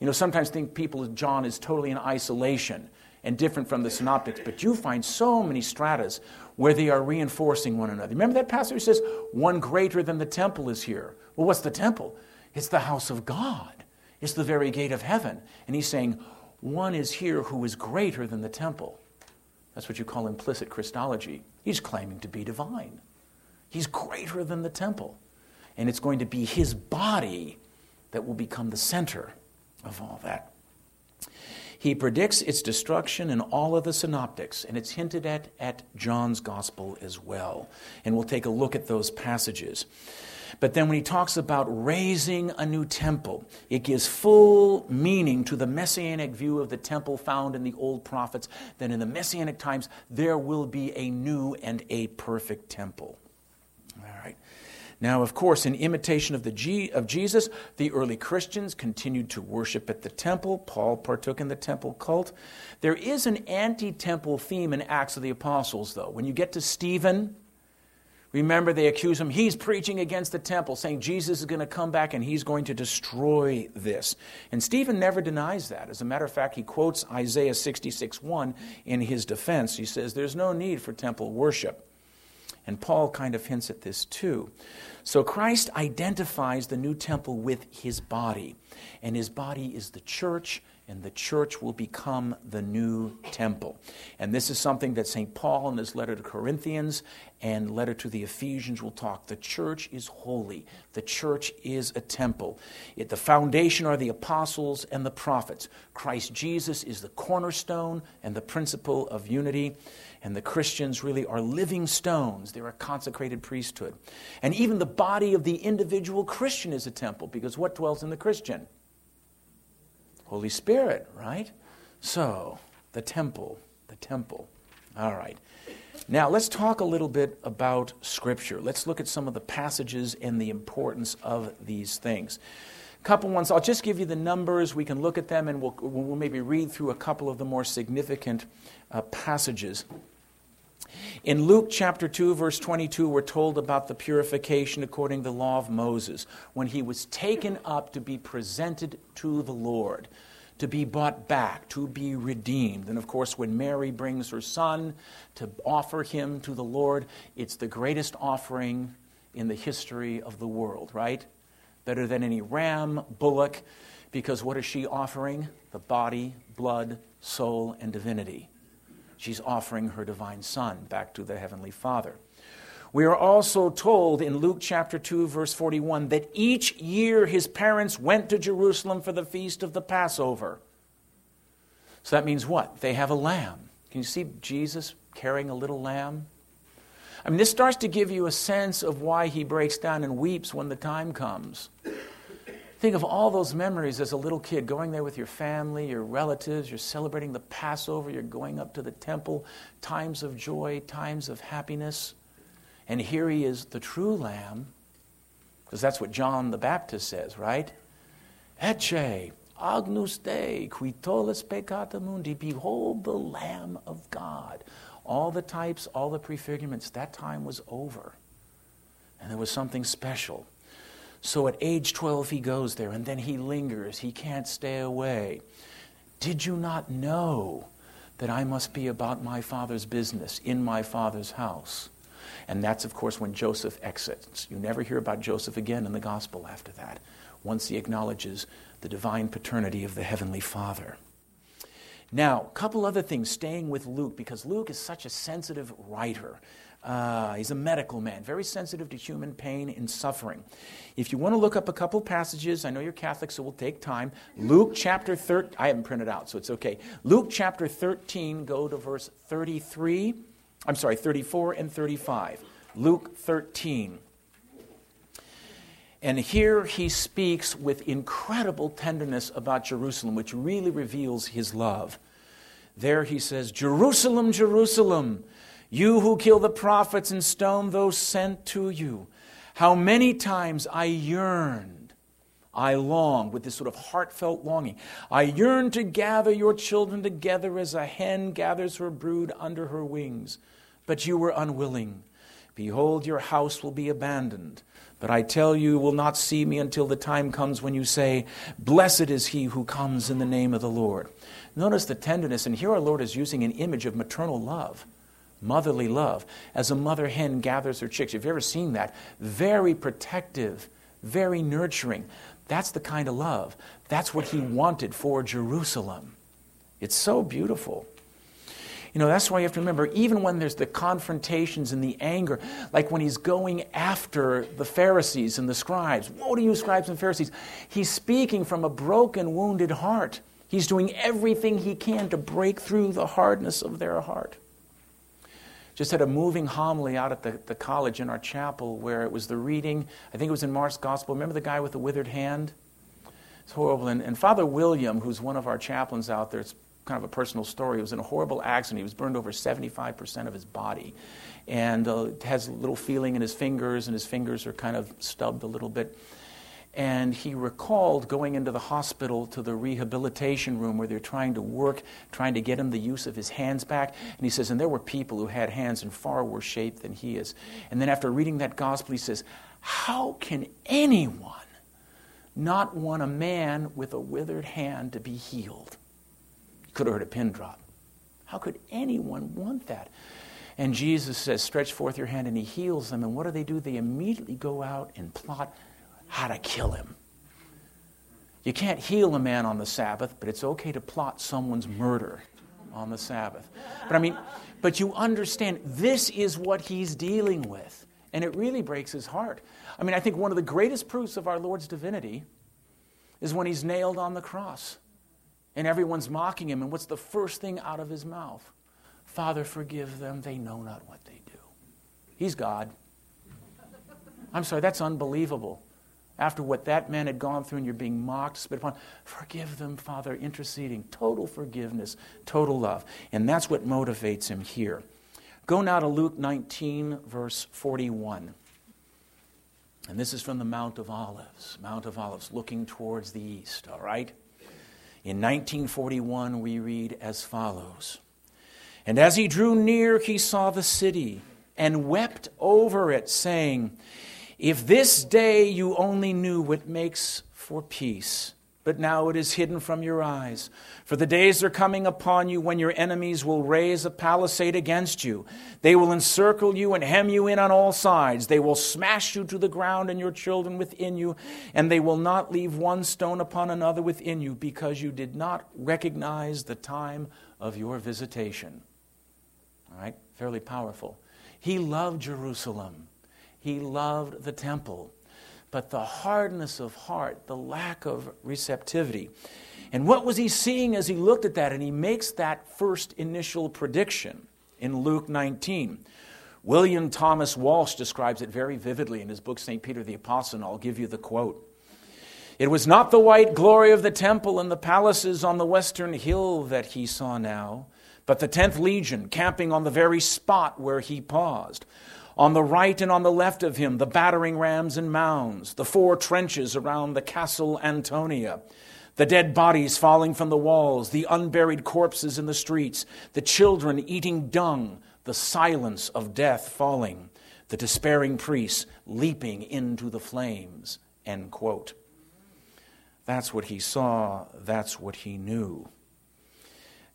[SPEAKER 2] You know, sometimes think people, John is totally in isolation and different from the synoptics, but you find so many stratas where they are reinforcing one another. Remember that passage says, One greater than the temple is here. Well, what's the temple? It's the house of God, it's the very gate of heaven. And he's saying, One is here who is greater than the temple. That's what you call implicit Christology. He's claiming to be divine, he's greater than the temple. And it's going to be his body that will become the center of all that. He predicts its destruction in all of the synoptics, and it's hinted at at John's gospel as well. And we'll take a look at those passages. But then when he talks about raising a new temple, it gives full meaning to the messianic view of the temple found in the old prophets that in the messianic times there will be a new and a perfect temple. All right. Now, of course, in imitation of, the G- of Jesus, the early Christians continued to worship at the temple. Paul partook in the temple cult. There is an anti temple theme in Acts of the Apostles, though. When you get to Stephen, remember they accuse him. He's preaching against the temple, saying Jesus is going to come back and he's going to destroy this. And Stephen never denies that. As a matter of fact, he quotes Isaiah 66 1 in his defense. He says, There's no need for temple worship. And Paul kind of hints at this too. So Christ identifies the new temple with his body, and his body is the church, and the church will become the new temple. And this is something that St. Paul in his letter to Corinthians and letter to the Ephesians will talk. The church is holy. The church is a temple. It, the foundation are the apostles and the prophets. Christ Jesus is the cornerstone and the principle of unity. And the Christians really are living stones. They're a consecrated priesthood. And even the body of the individual Christian is a temple because what dwells in the Christian? Holy Spirit, right? So, the temple, the temple. All right. Now, let's talk a little bit about Scripture. Let's look at some of the passages and the importance of these things. Couple ones, I'll just give you the numbers. We can look at them and we'll, we'll maybe read through a couple of the more significant uh, passages. In Luke chapter 2, verse 22, we're told about the purification according to the law of Moses, when he was taken up to be presented to the Lord, to be bought back, to be redeemed. And of course, when Mary brings her son to offer him to the Lord, it's the greatest offering in the history of the world, right? Better than any ram, bullock, because what is she offering? The body, blood, soul, and divinity. She's offering her divine Son back to the Heavenly Father. We are also told in Luke chapter 2, verse 41, that each year his parents went to Jerusalem for the feast of the Passover. So that means what? They have a lamb. Can you see Jesus carrying a little lamb? I mean, this starts to give you a sense of why he breaks down and weeps when the time comes. Think of all those memories as a little kid going there with your family, your relatives, you're celebrating the Passover, you're going up to the temple, times of joy, times of happiness. And here he is, the true lamb, because that's what John the Baptist says, right? Ecce, agnus Dei, qui tollis peccata mundi, behold the Lamb of God. All the types, all the prefigurements, that time was over. And there was something special. So at age 12, he goes there, and then he lingers. He can't stay away. Did you not know that I must be about my father's business in my father's house? And that's, of course, when Joseph exits. You never hear about Joseph again in the gospel after that, once he acknowledges the divine paternity of the heavenly Father. Now, a couple other things staying with Luke, because Luke is such a sensitive writer. Uh, he's a medical man, very sensitive to human pain and suffering. If you want to look up a couple passages, I know you're Catholic, so we'll take time. Luke chapter 13, I haven't printed out, so it's okay. Luke chapter 13, go to verse 33. I'm sorry, 34 and 35. Luke 13. And here he speaks with incredible tenderness about Jerusalem, which really reveals his love. There he says, Jerusalem, Jerusalem you who kill the prophets and stone those sent to you. How many times I yearned, I longed with this sort of heartfelt longing. I yearned to gather your children together as a hen gathers her brood under her wings, but you were unwilling. Behold, your house will be abandoned. But I tell you, you will not see me until the time comes when you say, Blessed is he who comes in the name of the Lord. Notice the tenderness, and here our Lord is using an image of maternal love, motherly love, as a mother hen gathers her chicks. Have you ever seen that? Very protective, very nurturing. That's the kind of love. That's what he wanted for Jerusalem. It's so beautiful. You know, that's why you have to remember, even when there's the confrontations and the anger, like when he's going after the Pharisees and the scribes, woe to you, scribes and Pharisees, he's speaking from a broken, wounded heart. He's doing everything he can to break through the hardness of their heart. Just had a moving homily out at the, the college in our chapel where it was the reading, I think it was in Mark's Gospel. Remember the guy with the withered hand? It's horrible. And, and Father William, who's one of our chaplains out there, it's kind of a personal story. It was in a horrible accident. He was burned over 75% of his body and uh, has a little feeling in his fingers, and his fingers are kind of stubbed a little bit. And he recalled going into the hospital to the rehabilitation room where they're trying to work, trying to get him the use of his hands back. And he says, and there were people who had hands in far worse shape than he is. And then after reading that gospel, he says, How can anyone not want a man with a withered hand to be healed? You Could have heard a pin drop. How could anyone want that? And Jesus says, Stretch forth your hand, and he heals them. And what do they do? They immediately go out and plot how to kill him. You can't heal a man on the Sabbath, but it's okay to plot someone's murder on the Sabbath. But I mean, but you understand, this is what he's dealing with. And it really breaks his heart. I mean, I think one of the greatest proofs of our Lord's divinity is when he's nailed on the cross and everyone's mocking him. And what's the first thing out of his mouth? Father, forgive them. They know not what they do. He's God. I'm sorry, that's unbelievable. After what that man had gone through, and you're being mocked, spit upon, forgive them, Father, interceding. Total forgiveness, total love. And that's what motivates him here. Go now to Luke 19, verse 41. And this is from the Mount of Olives, Mount of Olives, looking towards the east, all right? In 1941, we read as follows And as he drew near, he saw the city and wept over it, saying, If this day you only knew what makes for peace but now it is hidden from your eyes. For the days are coming upon you when your enemies will raise a palisade against you. They will encircle you and hem you in on all sides. They will smash you to the ground and your children within you, and they will not leave one stone upon another within you, because you did not recognize the time of your visitation. All right? Fairly powerful. He loved Jerusalem, he loved the temple but the hardness of heart, the lack of receptivity. And what was he seeing as he looked at that? And he makes that first initial prediction in Luke 19. William Thomas Walsh describes it very vividly in his book, St. Peter the Apostle, and I'll give you the quote. It was not the white glory of the temple and the palaces on the western hill that he saw now, but the tenth legion camping on the very spot where he paused. On the right and on the left of him, the battering rams and mounds, the four trenches around the Castle Antonia, the dead bodies falling from the walls, the unburied corpses in the streets, the children eating dung, the silence of death falling, the despairing priests leaping into the flames. End quote. That's what he saw, that's what he knew.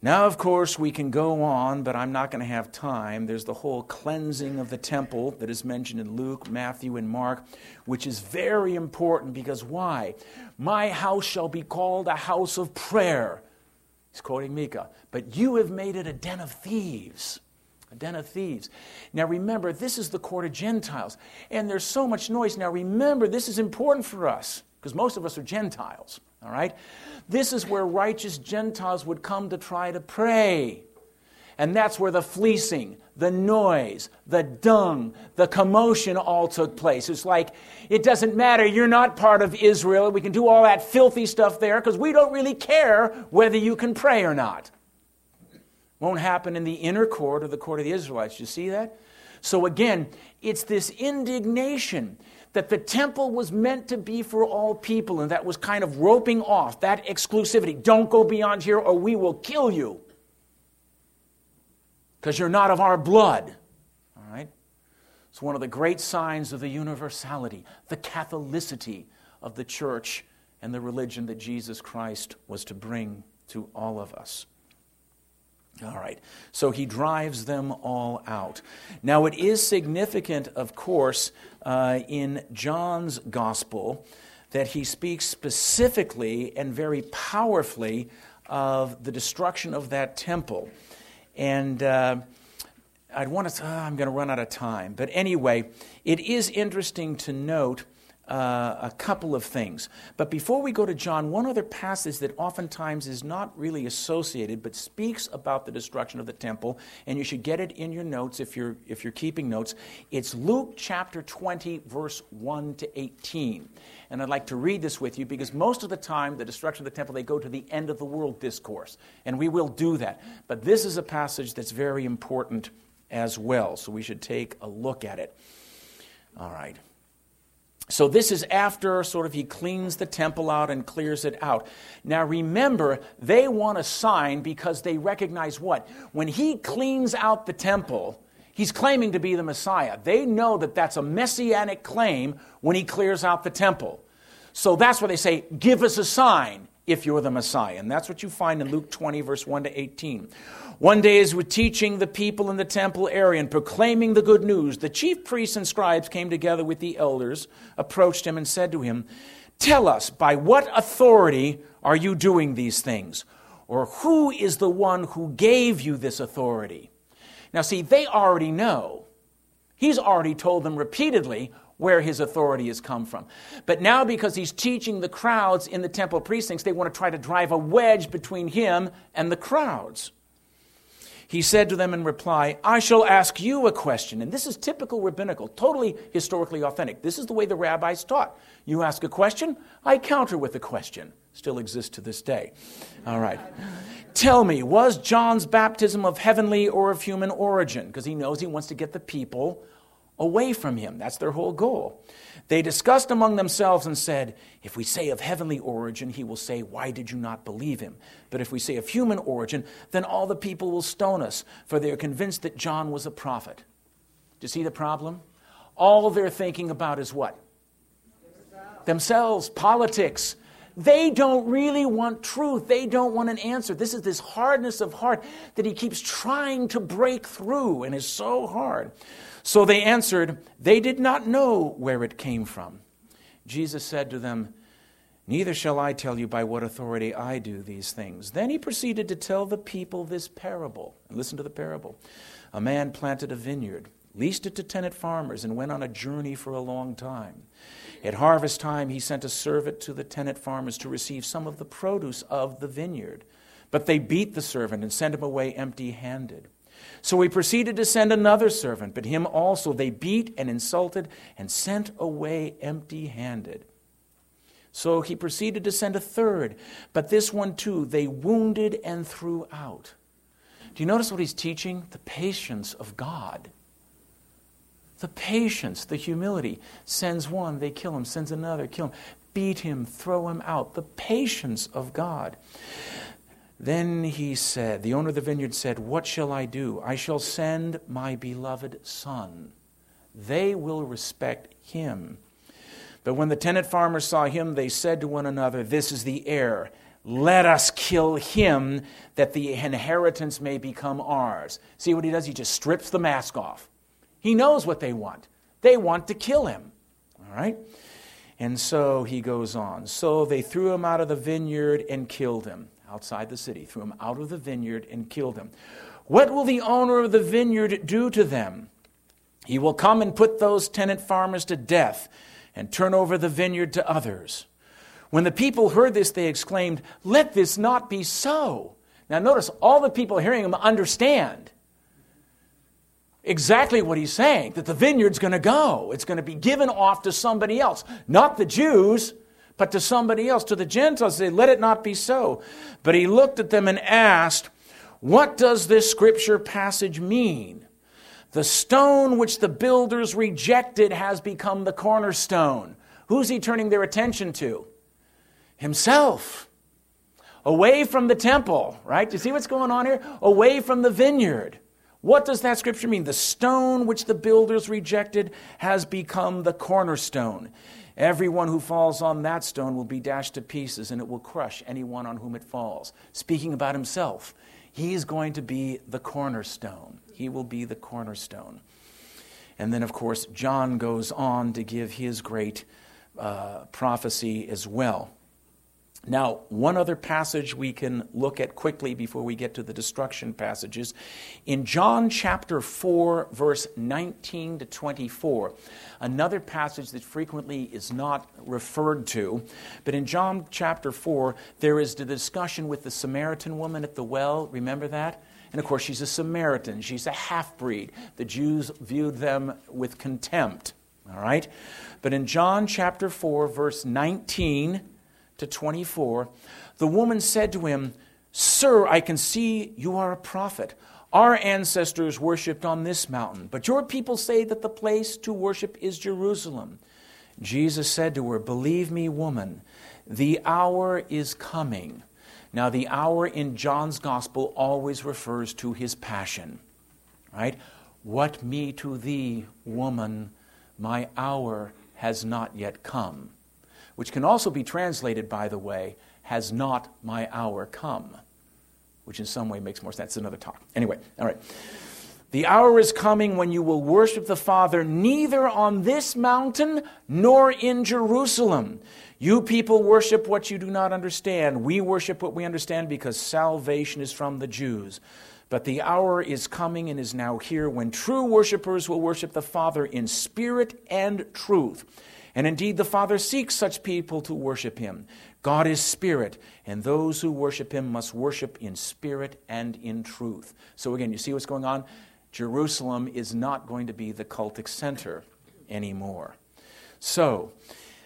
[SPEAKER 2] Now, of course, we can go on, but I'm not going to have time. There's the whole cleansing of the temple that is mentioned in Luke, Matthew, and Mark, which is very important because why? My house shall be called a house of prayer. He's quoting Micah. But you have made it a den of thieves. A den of thieves. Now remember, this is the court of Gentiles. And there's so much noise. Now remember, this is important for us because most of us are Gentiles. All right? This is where righteous Gentiles would come to try to pray. And that's where the fleecing, the noise, the dung, the commotion all took place. It's like, it doesn't matter, you're not part of Israel. We can do all that filthy stuff there because we don't really care whether you can pray or not. Won't happen in the inner court or the court of the Israelites. You see that? So again, it's this indignation that the temple was meant to be for all people, and that was kind of roping off that exclusivity. Don't go beyond here, or we will kill you because you're not of our blood. All right? It's one of the great signs of the universality, the Catholicity of the church and the religion that Jesus Christ was to bring to all of us. All right. So he drives them all out. Now, it is significant, of course, uh, in John's gospel that he speaks specifically and very powerfully of the destruction of that temple. And uh, I'd want to, oh, I'm going to run out of time. But anyway, it is interesting to note uh, a couple of things. But before we go to John, one other passage that oftentimes is not really associated but speaks about the destruction of the temple, and you should get it in your notes if you're, if you're keeping notes. It's Luke chapter 20, verse 1 to 18. And I'd like to read this with you because most of the time, the destruction of the temple, they go to the end of the world discourse. And we will do that. But this is a passage that's very important as well. So we should take a look at it. All right. So, this is after sort of he cleans the temple out and clears it out. Now, remember, they want a sign because they recognize what? When he cleans out the temple, he's claiming to be the Messiah. They know that that's a messianic claim when he clears out the temple. So, that's why they say, Give us a sign if you're the Messiah. And that's what you find in Luke 20, verse 1 to 18. One day, as we're teaching the people in the temple area and proclaiming the good news, the chief priests and scribes came together with the elders, approached him, and said to him, Tell us, by what authority are you doing these things? Or who is the one who gave you this authority? Now, see, they already know. He's already told them repeatedly where his authority has come from. But now, because he's teaching the crowds in the temple precincts, they want to try to drive a wedge between him and the crowds. He said to them in reply, I shall ask you a question. And this is typical rabbinical, totally historically authentic. This is the way the rabbis taught. You ask a question, I counter with a question. Still exists to this day. All right. Tell me, was John's baptism of heavenly or of human origin? Because he knows he wants to get the people away from him. That's their whole goal. They discussed among themselves and said, If we say of heavenly origin, he will say, Why did you not believe him? But if we say of human origin, then all the people will stone us, for they are convinced that John was a prophet. Do you see the problem? All they're thinking about is what? Themselves, politics. They don't really want truth. They don't want an answer. This is this hardness of heart that he keeps trying to break through and is so hard. So they answered, They did not know where it came from. Jesus said to them, Neither shall I tell you by what authority I do these things. Then he proceeded to tell the people this parable. Listen to the parable. A man planted a vineyard, leased it to tenant farmers, and went on a journey for a long time. At harvest time, he sent a servant to the tenant farmers to receive some of the produce of the vineyard. But they beat the servant and sent him away empty handed. So he proceeded to send another servant, but him also they beat and insulted and sent away empty handed. So he proceeded to send a third, but this one too they wounded and threw out. Do you notice what he's teaching? The patience of God. The patience, the humility. Sends one, they kill him. Sends another, kill him. Beat him, throw him out. The patience of God. Then he said, The owner of the vineyard said, What shall I do? I shall send my beloved son. They will respect him. But when the tenant farmers saw him, they said to one another, This is the heir. Let us kill him that the inheritance may become ours. See what he does? He just strips the mask off. He knows what they want. They want to kill him. All right? And so he goes on. So they threw him out of the vineyard and killed him outside the city, threw him out of the vineyard, and killed him. What will the owner of the vineyard do to them? He will come and put those tenant farmers to death and turn over the vineyard to others. When the people heard this, they exclaimed, Let this not be so. Now, notice all the people hearing him understand exactly what he's saying that the vineyard's going to go. It's going to be given off to somebody else, not the Jews but to somebody else, to the Gentiles, say, Let it not be so. But he looked at them and asked, What does this scripture passage mean? The stone which the builders rejected has become the cornerstone. Who's he turning their attention to? Himself. Away from the temple, right? You see what's going on here? Away from the vineyard. What does that scripture mean? The stone which the builders rejected has become the cornerstone. Everyone who falls on that stone will be dashed to pieces, and it will crush anyone on whom it falls. Speaking about himself, he is going to be the cornerstone. He will be the cornerstone. And then, of course, John goes on to give his great uh, prophecy as well. Now, one other passage we can look at quickly before we get to the destruction passages. In John chapter 4, verse 19 to 24, another passage that frequently is not referred to, but in John chapter 4, there is the discussion with the Samaritan woman at the well. Remember that? And of course, she's a Samaritan, she's a half breed. The Jews viewed them with contempt. All right? But in John chapter 4, verse 19, to 24, the woman said to him, Sir, I can see you are a prophet. Our ancestors worshipped on this mountain, but your people say that the place to worship is Jerusalem. Jesus said to her, Believe me, woman, the hour is coming. Now, the hour in John's gospel always refers to his passion, right? What me to thee, woman, my hour has not yet come which can also be translated, by the way, has not my hour come, which in some way makes more sense. It's another talk. Anyway, all right. The hour is coming when you will worship the Father neither on this mountain nor in Jerusalem. You people worship what you do not understand. We worship what we understand because salvation is from the Jews. But the hour is coming and is now here when true worshipers will worship the Father in spirit and truth. And indeed, the Father seeks such people to worship him. God is spirit, and those who worship him must worship in spirit and in truth. So, again, you see what's going on? Jerusalem is not going to be the cultic center anymore. So,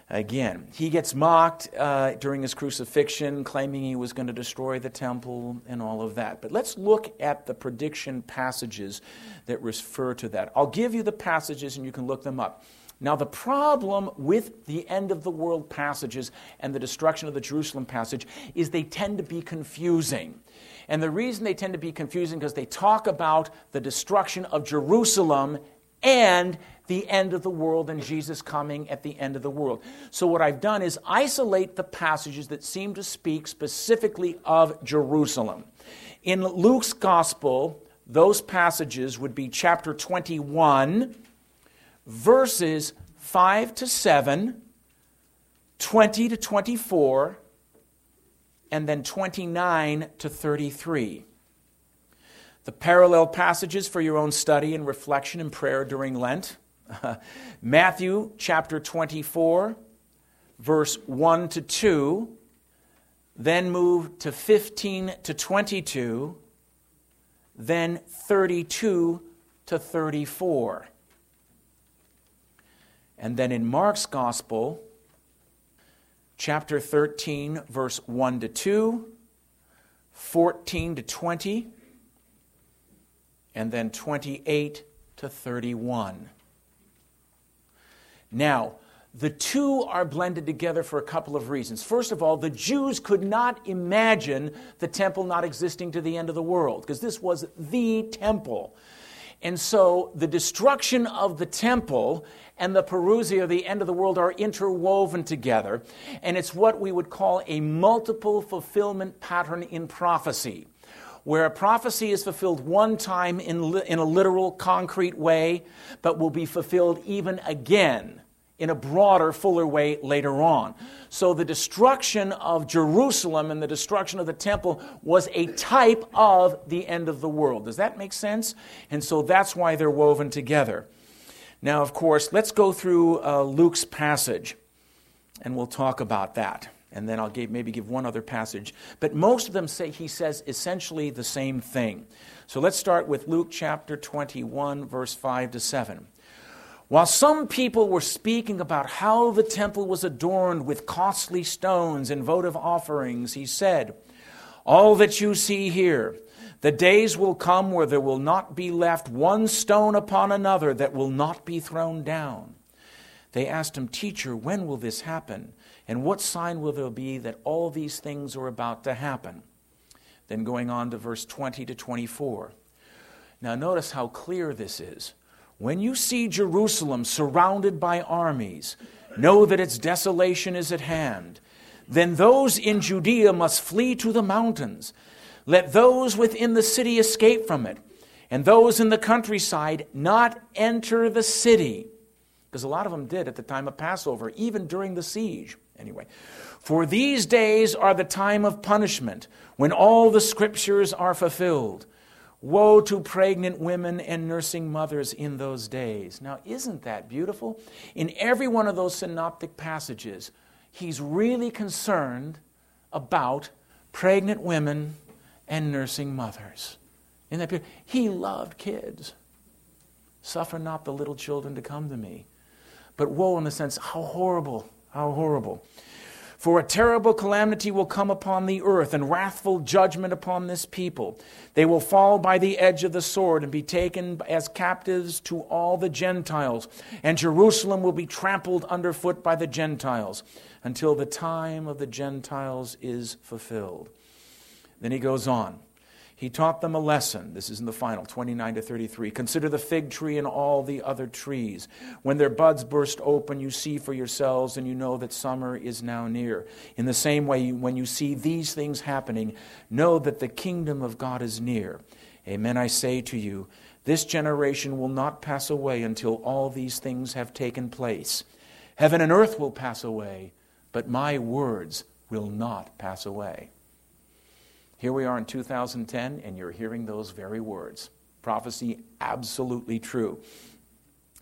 [SPEAKER 2] again, he gets mocked uh, during his crucifixion, claiming he was going to destroy the temple and all of that. But let's look at the prediction passages that refer to that. I'll give you the passages and you can look them up. Now, the problem with the end of the world passages and the destruction of the Jerusalem passage is they tend to be confusing. And the reason they tend to be confusing because they talk about the destruction of Jerusalem and the end of the world and Jesus coming at the end of the world. So, what I've done is isolate the passages that seem to speak specifically of Jerusalem. In Luke's gospel, those passages would be chapter 21 verses 5 to 7, 20 to 24, and then 29 to 33. The parallel passages for your own study and reflection and prayer during Lent Matthew chapter 24, verse 1 to 2, then move to 15 to 22, then 32 to 34. And then in Mark's Gospel, chapter 13, verse 1 to 2, 14 to 20, and then 28 to 31. Now, the two are blended together for a couple of reasons. First of all, the Jews could not imagine the temple not existing to the end of the world, because this was the temple. And so the destruction of the temple and the parousia, the end of the world, are interwoven together. And it's what we would call a multiple fulfillment pattern in prophecy, where a prophecy is fulfilled one time in, li- in a literal, concrete way, but will be fulfilled even again in a broader, fuller way later on. So the destruction of Jerusalem and the destruction of the temple was a type of the end of the world. Does that make sense? And so that's why they're woven together. Now, of course, let's go through uh, Luke's passage, and we'll talk about that. And then I'll give, maybe give one other passage. But most of them say he says essentially the same thing. So let's start with Luke chapter 21, verse 5 to 7. While some people were speaking about how the temple was adorned with costly stones and votive offerings, he said, All that you see here, the days will come where there will not be left one stone upon another that will not be thrown down. They asked him, Teacher, when will this happen? And what sign will there be that all these things are about to happen? Then going on to verse 20 to 24. Now, notice how clear this is. When you see Jerusalem surrounded by armies, know that its desolation is at hand. Then those in Judea must flee to the mountains. Let those within the city escape from it, and those in the countryside not enter the city. Because a lot of them did at the time of Passover, even during the siege. Anyway, for these days are the time of punishment, when all the scriptures are fulfilled. Woe to pregnant women and nursing mothers in those days. Now, isn't that beautiful? In every one of those synoptic passages, he's really concerned about pregnant women and nursing mothers. In that period, he loved kids. Suffer not the little children to come to me. But woe in the sense, how horrible, how horrible. For a terrible calamity will come upon the earth, and wrathful judgment upon this people. They will fall by the edge of the sword and be taken as captives to all the Gentiles, and Jerusalem will be trampled underfoot by the Gentiles until the time of the Gentiles is fulfilled. Then he goes on. He taught them a lesson. This is in the final, 29 to 33. Consider the fig tree and all the other trees. When their buds burst open, you see for yourselves, and you know that summer is now near. In the same way, when you see these things happening, know that the kingdom of God is near. Amen, I say to you, this generation will not pass away until all these things have taken place. Heaven and earth will pass away, but my words will not pass away. Here we are in 2010, and you're hearing those very words. Prophecy absolutely true.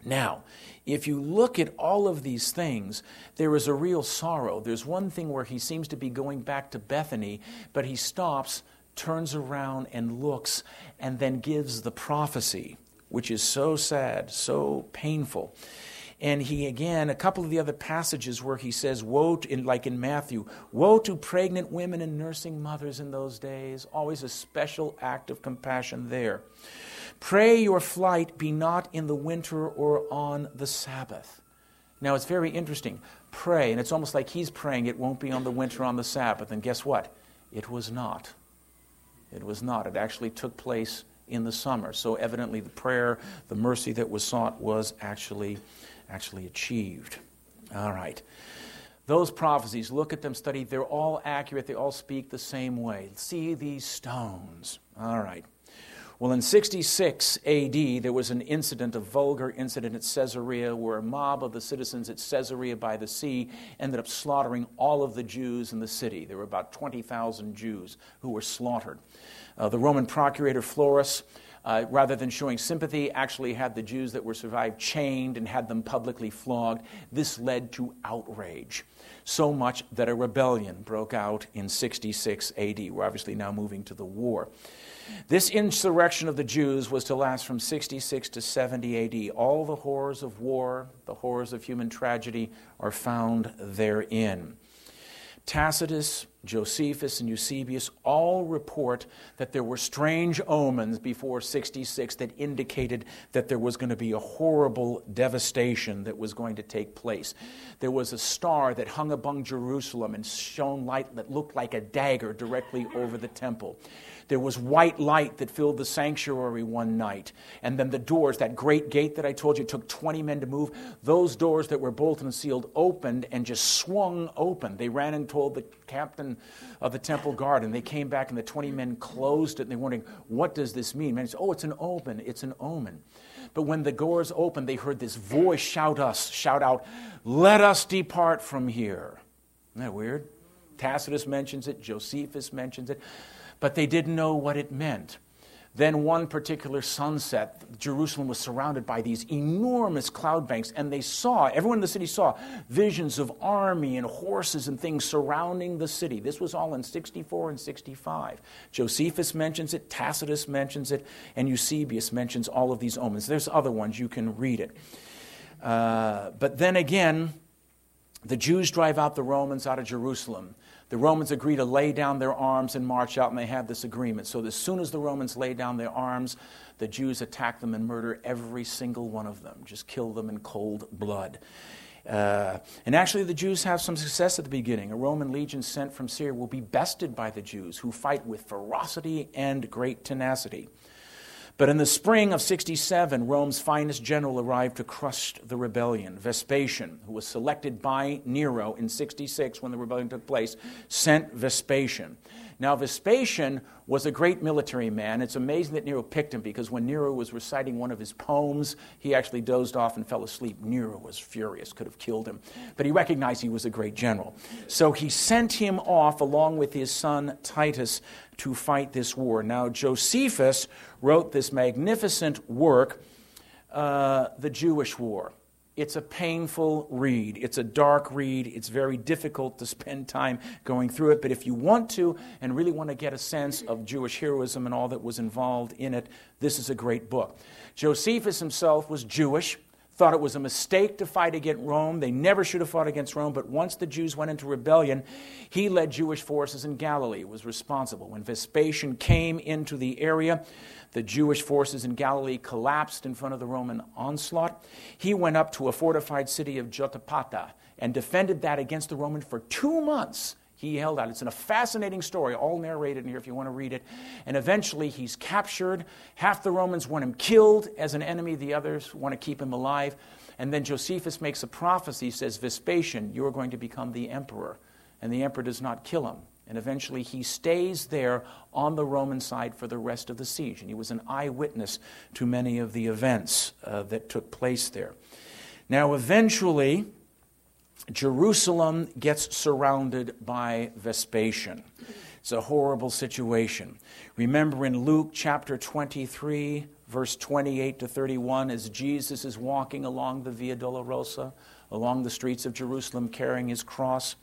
[SPEAKER 2] Now, if you look at all of these things, there is a real sorrow. There's one thing where he seems to be going back to Bethany, but he stops, turns around, and looks, and then gives the prophecy, which is so sad, so painful. And he again, a couple of the other passages where he says, Woe, to, in, like in Matthew, woe to pregnant women and nursing mothers in those days. Always a special act of compassion there. Pray your flight be not in the winter or on the Sabbath. Now it's very interesting. Pray, and it's almost like he's praying it won't be on the winter on the Sabbath. And guess what? It was not. It was not. It actually took place in the summer. So evidently the prayer, the mercy that was sought was actually actually achieved. All right. Those prophecies, look at them, study. They're all accurate. They all speak the same way. See these stones. All right. Well, in 66 AD, there was an incident, a vulgar incident at Caesarea, where a mob of the citizens at Caesarea by the sea ended up slaughtering all of the Jews in the city. There were about 20,000 Jews who were slaughtered. Uh, the Roman procurator Florus uh, rather than showing sympathy, actually had the Jews that were survived chained and had them publicly flogged. This led to outrage. So much that a rebellion broke out in 66 AD. We're obviously now moving to the war. This insurrection of the Jews was to last from 66 to 70 AD. All the horrors of war, the horrors of human tragedy, are found therein. Tacitus, Josephus, and Eusebius all report that there were strange omens before 66 that indicated that there was going to be a horrible devastation that was going to take place. There was a star that hung above Jerusalem and shone light that looked like a dagger directly over the temple. There was white light that filled the sanctuary one night. And then the doors, that great gate that I told you took 20 men to move, those doors that were bolted and sealed opened and just swung open. They ran and told the captain of the temple guard, and they came back and the 20 men closed it and they're wondering, what does this mean? Man, said, oh, it's an omen. It's an omen. But when the doors opened, they heard this voice shout us, shout out, let us depart from here. Isn't that weird? Tacitus mentions it, Josephus mentions it but they didn't know what it meant. Then, one particular sunset, Jerusalem was surrounded by these enormous cloud banks, and they saw, everyone in the city saw, visions of army and horses and things surrounding the city. This was all in 64 and 65. Josephus mentions it, Tacitus mentions it, and Eusebius mentions all of these omens. There's other ones, you can read it. Uh, but then again, the Jews drive out the Romans out of Jerusalem. The Romans agree to lay down their arms and march out, and they have this agreement. So, as soon as the Romans lay down their arms, the Jews attack them and murder every single one of them, just kill them in cold blood. Uh, and actually, the Jews have some success at the beginning. A Roman legion sent from Syria will be bested by the Jews, who fight with ferocity and great tenacity. But in the spring of 67, Rome's finest general arrived to crush the rebellion. Vespasian, who was selected by Nero in 66 when the rebellion took place, sent Vespasian. Now, Vespasian was a great military man. It's amazing that Nero picked him because when Nero was reciting one of his poems, he actually dozed off and fell asleep. Nero was furious, could have killed him. But he recognized he was a great general. So he sent him off along with his son Titus to fight this war. Now, Josephus wrote this magnificent work, uh, The Jewish War. It's a painful read. It's a dark read. It's very difficult to spend time going through it. But if you want to and really want to get a sense of Jewish heroism and all that was involved in it, this is a great book. Josephus himself was Jewish, thought it was a mistake to fight against Rome. They never should have fought against Rome. But once the Jews went into rebellion, he led Jewish forces in Galilee, was responsible. When Vespasian came into the area, the Jewish forces in Galilee collapsed in front of the Roman onslaught. He went up to a fortified city of Jotapata and defended that against the Romans for two months. He held out. It's a fascinating story, all narrated in here if you want to read it. And eventually he's captured. Half the Romans want him killed as an enemy, the others want to keep him alive. And then Josephus makes a prophecy, says, Vespasian, you are going to become the emperor. And the emperor does not kill him. And eventually he stays there on the Roman side for the rest of the siege. And he was an eyewitness to many of the events uh, that took place there. Now, eventually, Jerusalem gets surrounded by Vespasian. It's a horrible situation. Remember in Luke chapter 23, verse 28 to 31, as Jesus is walking along the Via Dolorosa, along the streets of Jerusalem carrying his cross,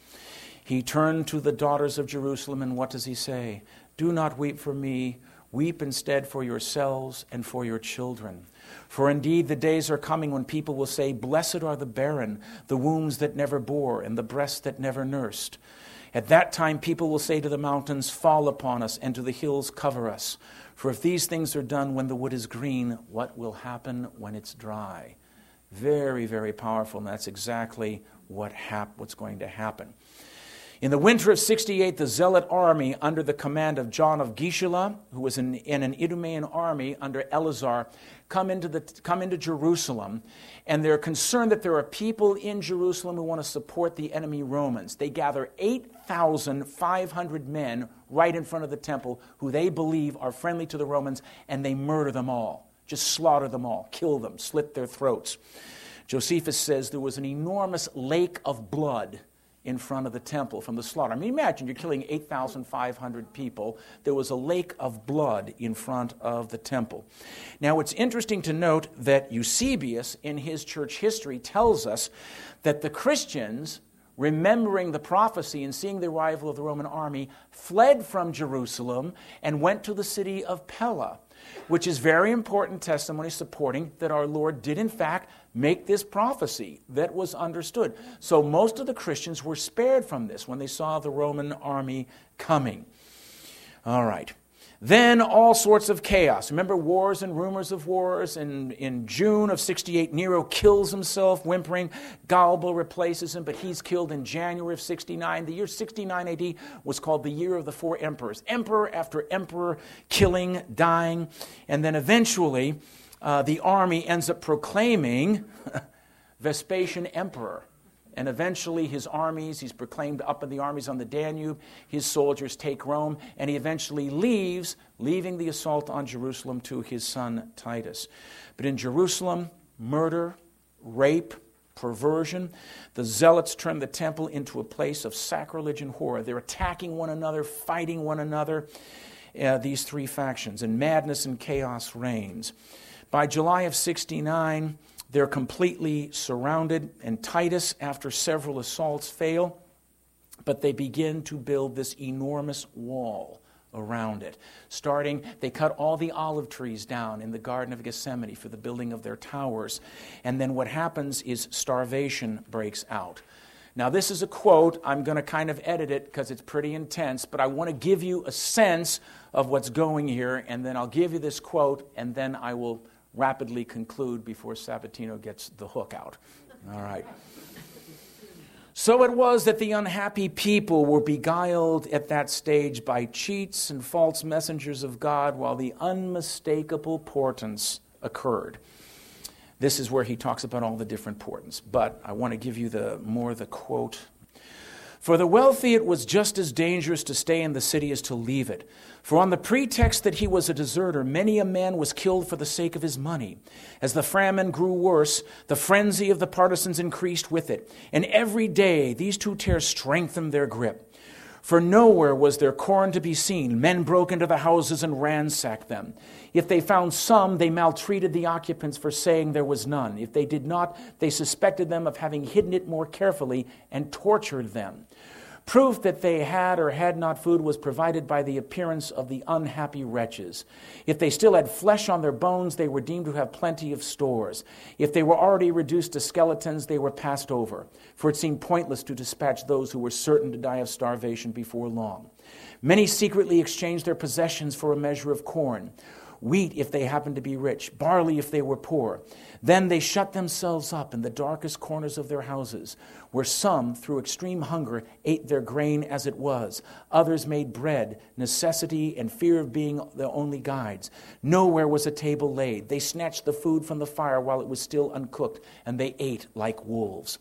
[SPEAKER 2] he turned to the daughters of Jerusalem, and what does he say? Do not weep for me, weep instead for yourselves and for your children. For indeed the days are coming when people will say, Blessed are the barren, the wombs that never bore, and the breasts that never nursed. At that time, people will say to the mountains, Fall upon us, and to the hills, Cover us. For if these things are done when the wood is green, what will happen when it's dry? Very, very powerful, and that's exactly what hap- what's going to happen. In the winter of 68, the Zealot army, under the command of John of Gischala, who was in, in an Idumean army under Eleazar, come into, the, come into Jerusalem, and they're concerned that there are people in Jerusalem who want to support the enemy Romans. They gather 8,500 men right in front of the temple who they believe are friendly to the Romans, and they murder them all. Just slaughter them all, kill them, slit their throats. Josephus says there was an enormous lake of blood in front of the temple from the slaughter. I mean, imagine you're killing 8,500 people. There was a lake of blood in front of the temple. Now, it's interesting to note that Eusebius, in his church history, tells us that the Christians, remembering the prophecy and seeing the arrival of the Roman army, fled from Jerusalem and went to the city of Pella which is very important testimony supporting that our Lord did, in fact, make this prophecy that was understood. So most of the Christians were spared from this when they saw the Roman army coming. All right. Then all sorts of chaos. Remember wars and rumors of wars? And in June of 68, Nero kills himself, whimpering. Galba replaces him, but he's killed in January of 69. The year 69 AD was called the year of the four emperors. Emperor after emperor killing, dying. And then eventually, uh, the army ends up proclaiming Vespasian emperor. And eventually, his armies, he's proclaimed up in the armies on the Danube. His soldiers take Rome, and he eventually leaves, leaving the assault on Jerusalem to his son Titus. But in Jerusalem, murder, rape, perversion. The zealots turn the temple into a place of sacrilege and horror. They're attacking one another, fighting one another, uh, these three factions, and madness and chaos reigns. By July of 69, they're completely surrounded, and Titus, after several assaults, fail, but they begin to build this enormous wall around it. Starting, they cut all the olive trees down in the Garden of Gethsemane for the building of their towers. And then what happens is starvation breaks out. Now, this is a quote. I'm going to kind of edit it because it's pretty intense, but I want to give you a sense of what's going here, and then I'll give you this quote, and then I will rapidly conclude before Sabatino gets the hook out. All right. So it was that the unhappy people were beguiled at that stage by cheats and false messengers of God, while the unmistakable portents occurred. This is where he talks about all the different portents, but I want to give you the more the quote. For the wealthy, it was just as dangerous to stay in the city as to leave it. For on the pretext that he was a deserter, many a man was killed for the sake of his money. As the famine grew worse, the frenzy of the partisans increased with it. And every day these two tares strengthened their grip. For nowhere was there corn to be seen. Men broke into the houses and ransacked them. If they found some, they maltreated the occupants for saying there was none. If they did not, they suspected them of having hidden it more carefully and tortured them. Proof that they had or had not food was provided by the appearance of the unhappy wretches. If they still had flesh on their bones, they were deemed to have plenty of stores. If they were already reduced to skeletons, they were passed over, for it seemed pointless to dispatch those who were certain to die of starvation before long. Many secretly exchanged their possessions for a measure of corn wheat if they happened to be rich, barley if they were poor. Then they shut themselves up in the darkest corners of their houses, where some, through extreme hunger, ate their grain as it was. Others made bread, necessity and fear of being the only guides. Nowhere was a table laid. They snatched the food from the fire while it was still uncooked, and they ate like wolves.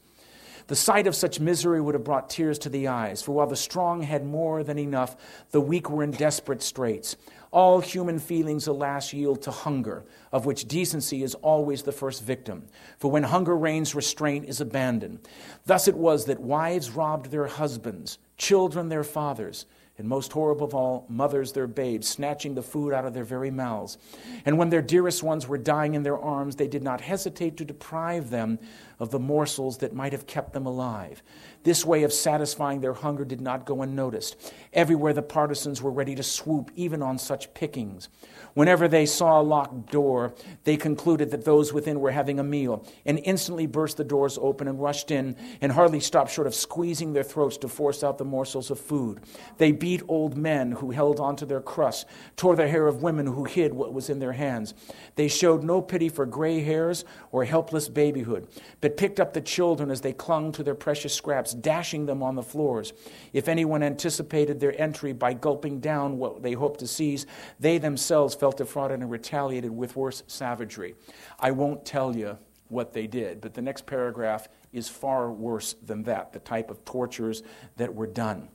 [SPEAKER 2] The sight of such misery would have brought tears to the eyes, for while the strong had more than enough, the weak were in desperate straits. All human feelings, alas, yield to hunger, of which decency is always the first victim. For when hunger reigns, restraint is abandoned. Thus it was that wives robbed their husbands, children their fathers, and most horrible of all, mothers their babes, snatching the food out of their very mouths. And when their dearest ones were dying in their arms, they did not hesitate to deprive them of the morsels that might have kept them alive. This way of satisfying their hunger did not go unnoticed. Everywhere the partisans were ready to swoop, even on such pickings. Whenever they saw a locked door, they concluded that those within were having a meal, and instantly burst the doors open and rushed in, and hardly stopped short of squeezing their throats to force out the morsels of food. They beat old men who held on to their crusts, tore the hair of women who hid what was in their hands. They showed no pity for gray hairs or helpless babyhood, but picked up the children as they clung to their precious scraps, dashing them on the floors. If anyone anticipated their entry by gulping down what they hoped to seize, they themselves felt defrauded and retaliated with worse savagery. I won't tell you what they did, but the next paragraph is far worse than that, the type of tortures that were done.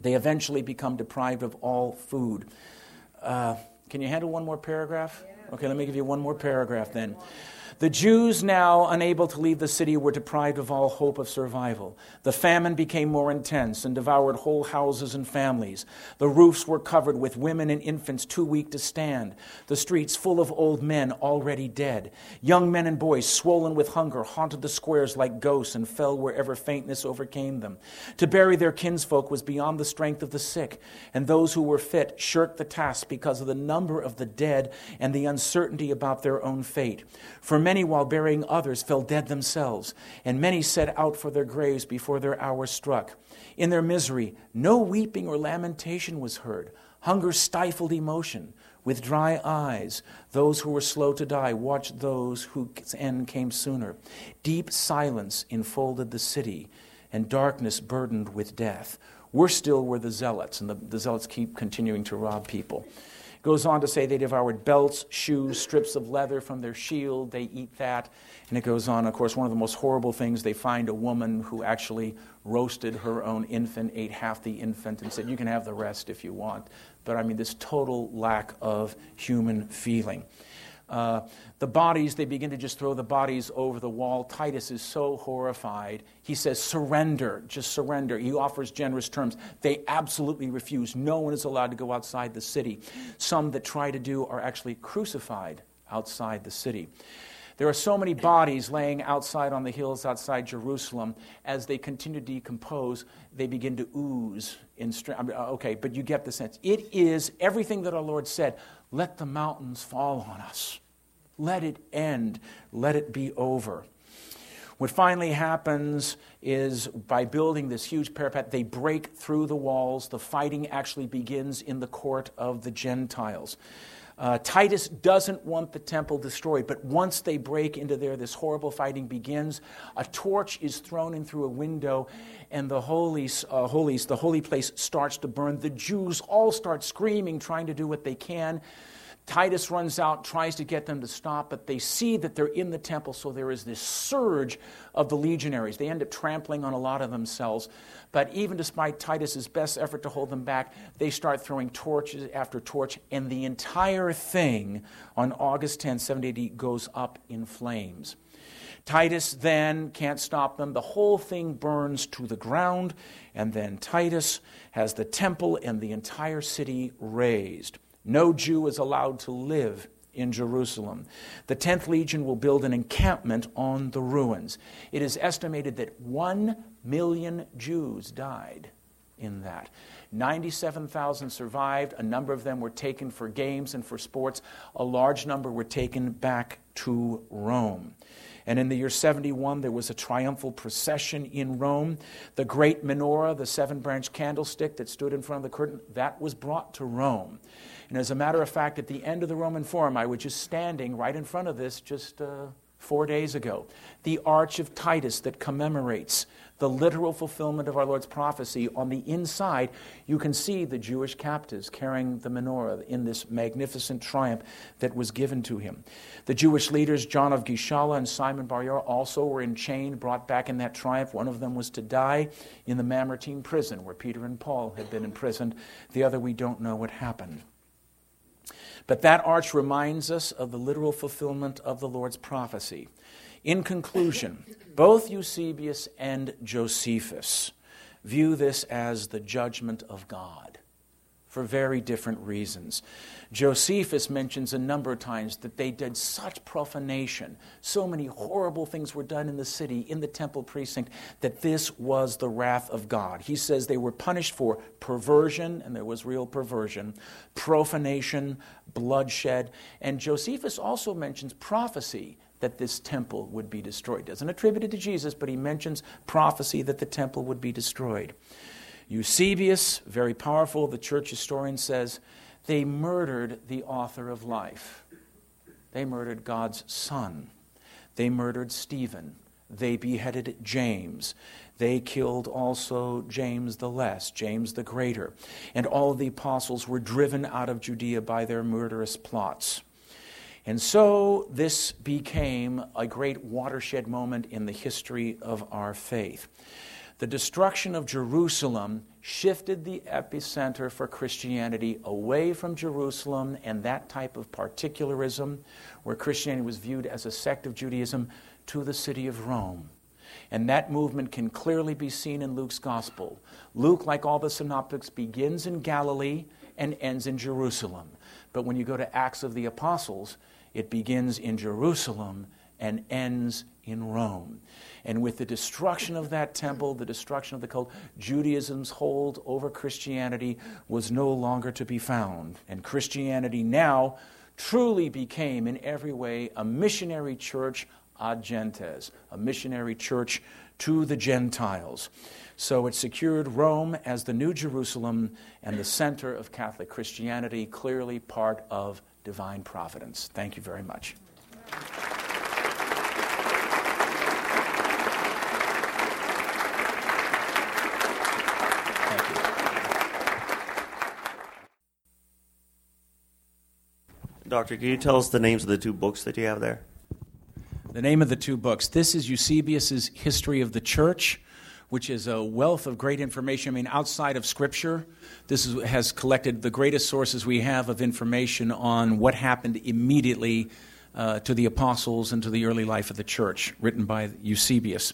[SPEAKER 2] They eventually become deprived of all food. Uh, can you handle one more paragraph? Okay, let me give you one more paragraph then. The Jews, now unable to leave the city, were deprived of all hope of survival. The famine became more intense and devoured whole houses and families. The roofs were covered with women and infants too weak to stand. The streets full of old men already dead. Young men and boys, swollen with hunger, haunted the squares like ghosts and fell wherever faintness overcame them. To bury their kinsfolk was beyond the strength of the sick, and those who were fit shirked the task because of the number of the dead and the uncertainty about their own fate. For many, while burying others, fell dead themselves, and many set out for their graves before their hour struck. In their misery, no weeping or lamentation was heard. Hunger stifled emotion. With dry eyes, those who were slow to die watched those whose end came sooner. Deep silence enfolded the city, and darkness burdened with death. Worse still were the zealots, and the, the zealots keep continuing to rob people. Goes on to say they devoured belts, shoes, strips of leather from their shield. They eat that. And it goes on, of course, one of the most horrible things they find a woman who actually roasted her own infant, ate half the infant, and said, You can have the rest if you want. But I mean, this total lack of human feeling. Uh, the bodies, they begin to just throw the bodies over the wall. Titus is so horrified. He says, Surrender, just surrender. He offers generous terms. They absolutely refuse. No one is allowed to go outside the city. Some that try to do are actually crucified outside the city. There are so many bodies laying outside on the hills outside Jerusalem. As they continue to decompose, they begin to ooze in strength. Mean, okay, but you get the sense. It is everything that our Lord said let the mountains fall on us. Let it end. Let it be over. What finally happens is by building this huge parapet, they break through the walls. The fighting actually begins in the court of the Gentiles. Uh, Titus doesn't want the temple destroyed, but once they break into there, this horrible fighting begins. A torch is thrown in through a window, and the holies, uh, holies, the holy place starts to burn. The Jews all start screaming, trying to do what they can. Titus runs out, tries to get them to stop, but they see that they're in the temple, so there is this surge of the legionaries. They end up trampling on a lot of themselves. But even despite Titus's best effort to hold them back, they start throwing torches after torch, and the entire thing on August 10, 70 AD, goes up in flames. Titus then can't stop them. The whole thing burns to the ground, and then Titus has the temple and the entire city razed. No Jew is allowed to live in Jerusalem. The 10th Legion will build an encampment on the ruins. It is estimated that 1 million Jews died in that. 97,000 survived. A number of them were taken for games and for sports. A large number were taken back to Rome. And in the year 71, there was a triumphal procession in Rome. The great menorah, the seven branch candlestick that stood in front of the curtain, that was brought to Rome. And as a matter of fact, at the end of the Roman Forum, I was just standing right in front of this just uh, four days ago. The Arch of Titus that commemorates the literal fulfillment of our Lord's prophecy. On the inside, you can see the Jewish captives carrying the menorah in this magnificent triumph that was given to him. The Jewish leaders, John of Gischala and Simon Bar also were in enchained, brought back in that triumph. One of them was to die in the Mamertine prison where Peter and Paul had been imprisoned. The other, we don't know what happened. But that arch reminds us of the literal fulfillment of the Lord's prophecy. In conclusion, both Eusebius and Josephus view this as the judgment of God for very different reasons. Josephus mentions a number of times that they did such profanation, so many horrible things were done in the city, in the temple precinct, that this was the wrath of God. He says they were punished for perversion, and there was real perversion, profanation, bloodshed. And Josephus also mentions prophecy that this temple would be destroyed. Doesn't attribute it to Jesus, but he mentions prophecy that the temple would be destroyed. Eusebius, very powerful, the church historian says, they murdered the author of life. They murdered God's son. They murdered Stephen. They beheaded James. They killed also James the Less, James the Greater. And all the apostles were driven out of Judea by their murderous plots. And so this became a great watershed moment in the history of our faith the destruction of Jerusalem shifted the epicenter for Christianity away from Jerusalem and that type of particularism, where Christianity was viewed as a sect of Judaism, to the city of Rome. And that movement can clearly be seen in Luke's gospel. Luke, like all the synoptics, begins in Galilee and ends in Jerusalem. But when you go to Acts of the Apostles, it begins in Jerusalem and ends in Rome. And with the destruction of that temple, the destruction of the cult, Judaism's hold over Christianity was no longer to be found. And Christianity now truly became, in every way, a missionary church ad gentes, a missionary church to the Gentiles. So it secured Rome as the New Jerusalem and the center of Catholic Christianity, clearly part of divine providence. Thank you very much.
[SPEAKER 3] Doctor, can you tell us the names of the two books that you have there?
[SPEAKER 2] The name of the two books. This is Eusebius's History of the Church, which is a wealth of great information. I mean, outside of Scripture, this is, has collected the greatest sources we have of information on what happened immediately uh, to the apostles and to the early life of the church, written by Eusebius.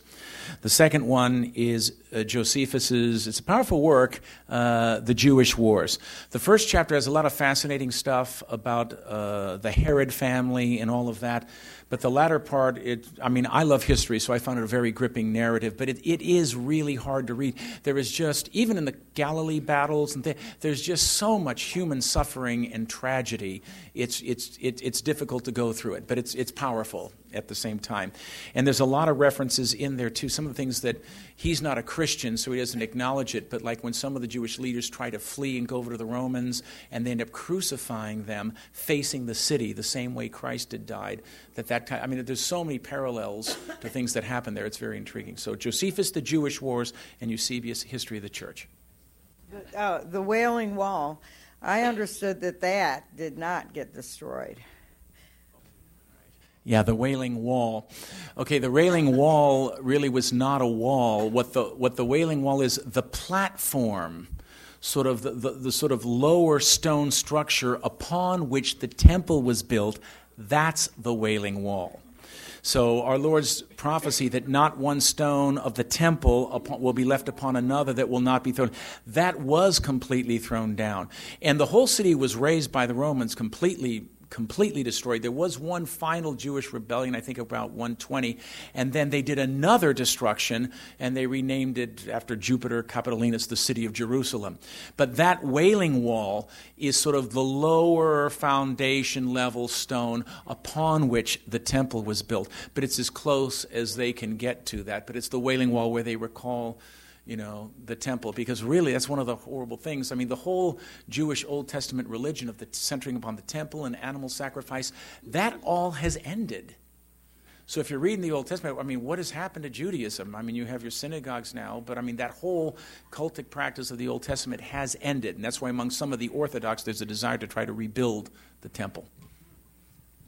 [SPEAKER 2] The second one is uh, Josephus's, it's a powerful work, uh, The Jewish Wars. The first chapter has a lot of fascinating stuff about uh, the Herod family and all of that. But the latter part, it, I mean, I love history, so I found it a very gripping narrative, but it, it is really hard to read. There is just, even in the Galilee battles, and th- there's just so much human suffering and tragedy. It's, it's, it, it's difficult to go through it, but it's, it's powerful at the same time. And there's a lot of references in there, too. Some of the things that he's not a Christian, so he doesn't acknowledge it, but like when some of the Jewish leaders try to flee and go over to the Romans, and they end up crucifying them facing the city the same way Christ had died, that that kind, I mean, there's so many parallels to things that happen there. It's very intriguing. So Josephus, the Jewish Wars, and Eusebius, History of the Church.
[SPEAKER 4] Uh, the Wailing Wall. I understood that that did not get destroyed.
[SPEAKER 2] Yeah, the Wailing Wall. Okay, the Wailing Wall really was not a wall. What the, what the Wailing Wall is, the platform, sort of the, the, the sort of lower stone structure upon which the temple was built, that's the Wailing Wall. So, our Lord's prophecy that not one stone of the temple upon, will be left upon another that will not be thrown, that was completely thrown down. And the whole city was razed by the Romans completely completely destroyed. There was one final Jewish rebellion, I think about 120, and then they did another destruction, and they renamed it after Jupiter Capitolinus, the city of Jerusalem. But that wailing wall is sort of the lower foundation level stone upon which the temple was built. But it's as close as they can get to that. But it's the wailing wall where they recall you know, the temple, because really that's one of the horrible things. I mean, the whole Jewish Old Testament religion of the centering upon the temple and animal sacrifice, that all has ended. So if you're reading the Old Testament, I mean, what has happened to Judaism? I mean, you have your synagogues now, but I mean, that whole cultic practice of the Old Testament has ended. And that's why among some of the Orthodox, there's a desire to try to rebuild the temple.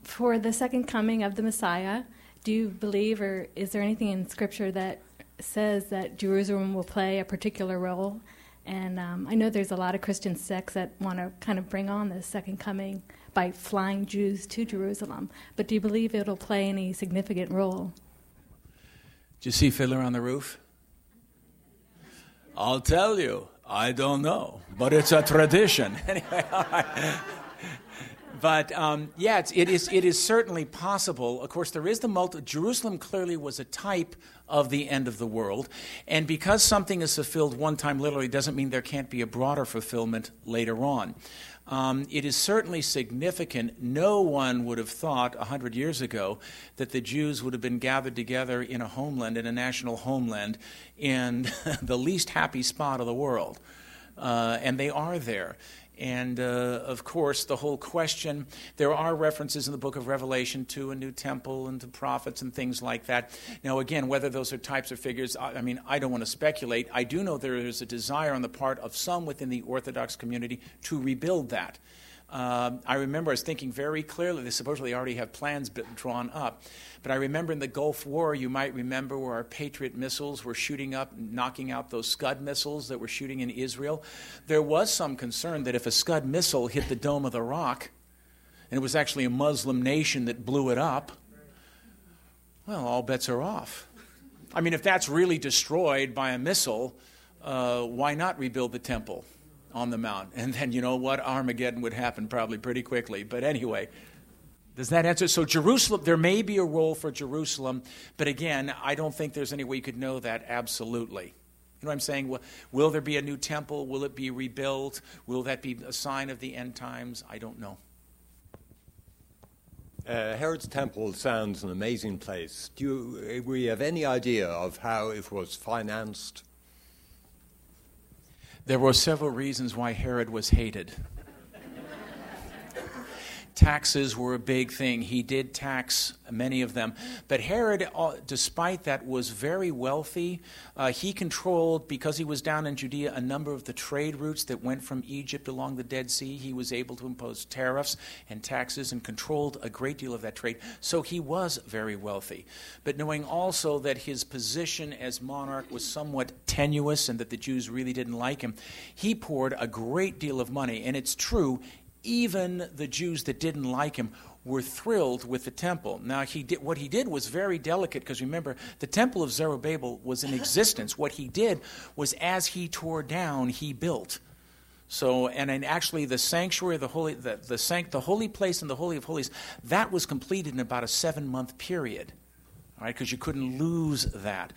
[SPEAKER 5] For the second coming of the Messiah, do you believe, or is there anything in Scripture that says that Jerusalem will play a particular role. And um, I know there's a lot of Christian sects that want to kind of bring on the second coming by flying Jews to Jerusalem. But do you believe it'll play any significant role?
[SPEAKER 2] Did you see Fiddler on the Roof? I'll tell you, I don't know, but it's a tradition. anyway, all right. But um, yeah, it's, it is, it is certainly possible. Of course, there is the multi. Jerusalem clearly was a type of the end of the world. And because something is fulfilled one time literally doesn't mean there can't be a broader fulfillment later on. Um, it is certainly significant. No one would have thought a hundred years ago that the Jews would have been gathered together in a homeland, in a national homeland, in the least happy spot of the world. Uh, and they are there. And uh, of course, the whole question there are references in the book of Revelation to a new temple and to prophets and things like that. Now, again, whether those are types or figures, I, I mean, I don't want to speculate. I do know there is a desire on the part of some within the Orthodox community to rebuild that. Um, I remember I was thinking very clearly, they supposedly already have plans drawn up. But I remember in the Gulf War, you might remember where our Patriot missiles were shooting up, knocking out those Scud missiles that were shooting in Israel. There was some concern that if a Scud missile hit the Dome of the Rock, and it was actually a Muslim nation that blew it up, well, all bets are off. I mean, if that's really destroyed by a missile, uh, why not rebuild the temple? On the mount. And then you know what? Armageddon would happen probably pretty quickly. But anyway, does that answer? So, Jerusalem, there may be a role for Jerusalem, but again, I don't think there's any way you could know that absolutely. You know what I'm saying? Will, will there be a new temple? Will it be rebuilt? Will that be a sign of the end times? I don't know.
[SPEAKER 6] Uh, Herod's Temple sounds an amazing place. Do you, we have any idea of how it was financed?
[SPEAKER 2] There were several reasons why Herod was hated. Taxes were a big thing. He did tax many of them. But Herod, uh, despite that, was very wealthy. Uh, he controlled, because he was down in Judea, a number of the trade routes that went from Egypt along the Dead Sea. He was able to impose tariffs and taxes and controlled a great deal of that trade. So he was very wealthy. But knowing also that his position as monarch was somewhat tenuous and that the Jews really didn't like him, he poured a great deal of money. And it's true, even the Jews that didn't like him were thrilled with the temple. Now, he did, what he did was very delicate because remember, the temple of Zerubbabel was in existence. What he did was as he tore down, he built. So, and, and actually, the sanctuary, the holy, the, the, sanct, the holy place and the holy of holies, that was completed in about a seven month period right? Because you couldn't lose that.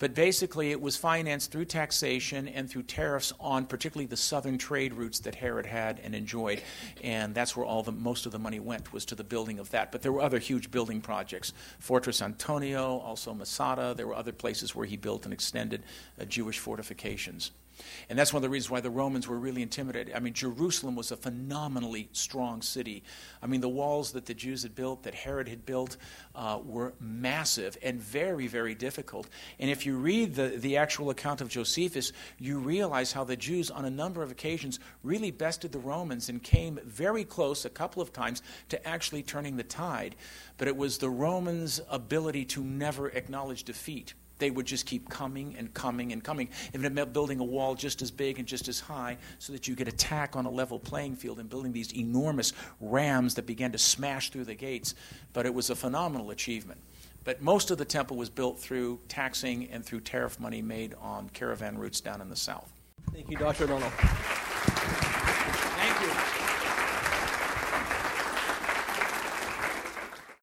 [SPEAKER 2] But basically, it was financed through taxation and through tariffs on particularly the southern trade routes that Herod had and enjoyed, and that's where all the most of the money went was to the building of that. But there were other huge building projects: Fortress Antonia, also Masada. There were other places where he built and extended uh, Jewish fortifications. And that's one of the reasons why the Romans were really intimidated. I mean, Jerusalem was a phenomenally strong city. I mean, the walls that the Jews had built, that Herod had built, uh, were massive and very, very difficult. And if you read the, the actual account of Josephus, you realize how the Jews, on a number of occasions, really bested the Romans and came very close a couple of times to actually turning the tide. But it was the Romans' ability to never acknowledge defeat they would just keep coming and coming and coming. If it meant building a wall just as big and just as high so that you could attack on a level playing field and building these enormous rams that began to smash through the gates. But it was a phenomenal achievement. But most of the temple was built through taxing and through tariff money made on caravan routes down in the south.
[SPEAKER 1] Thank you, Dr. O'Donnell.
[SPEAKER 2] Thank you.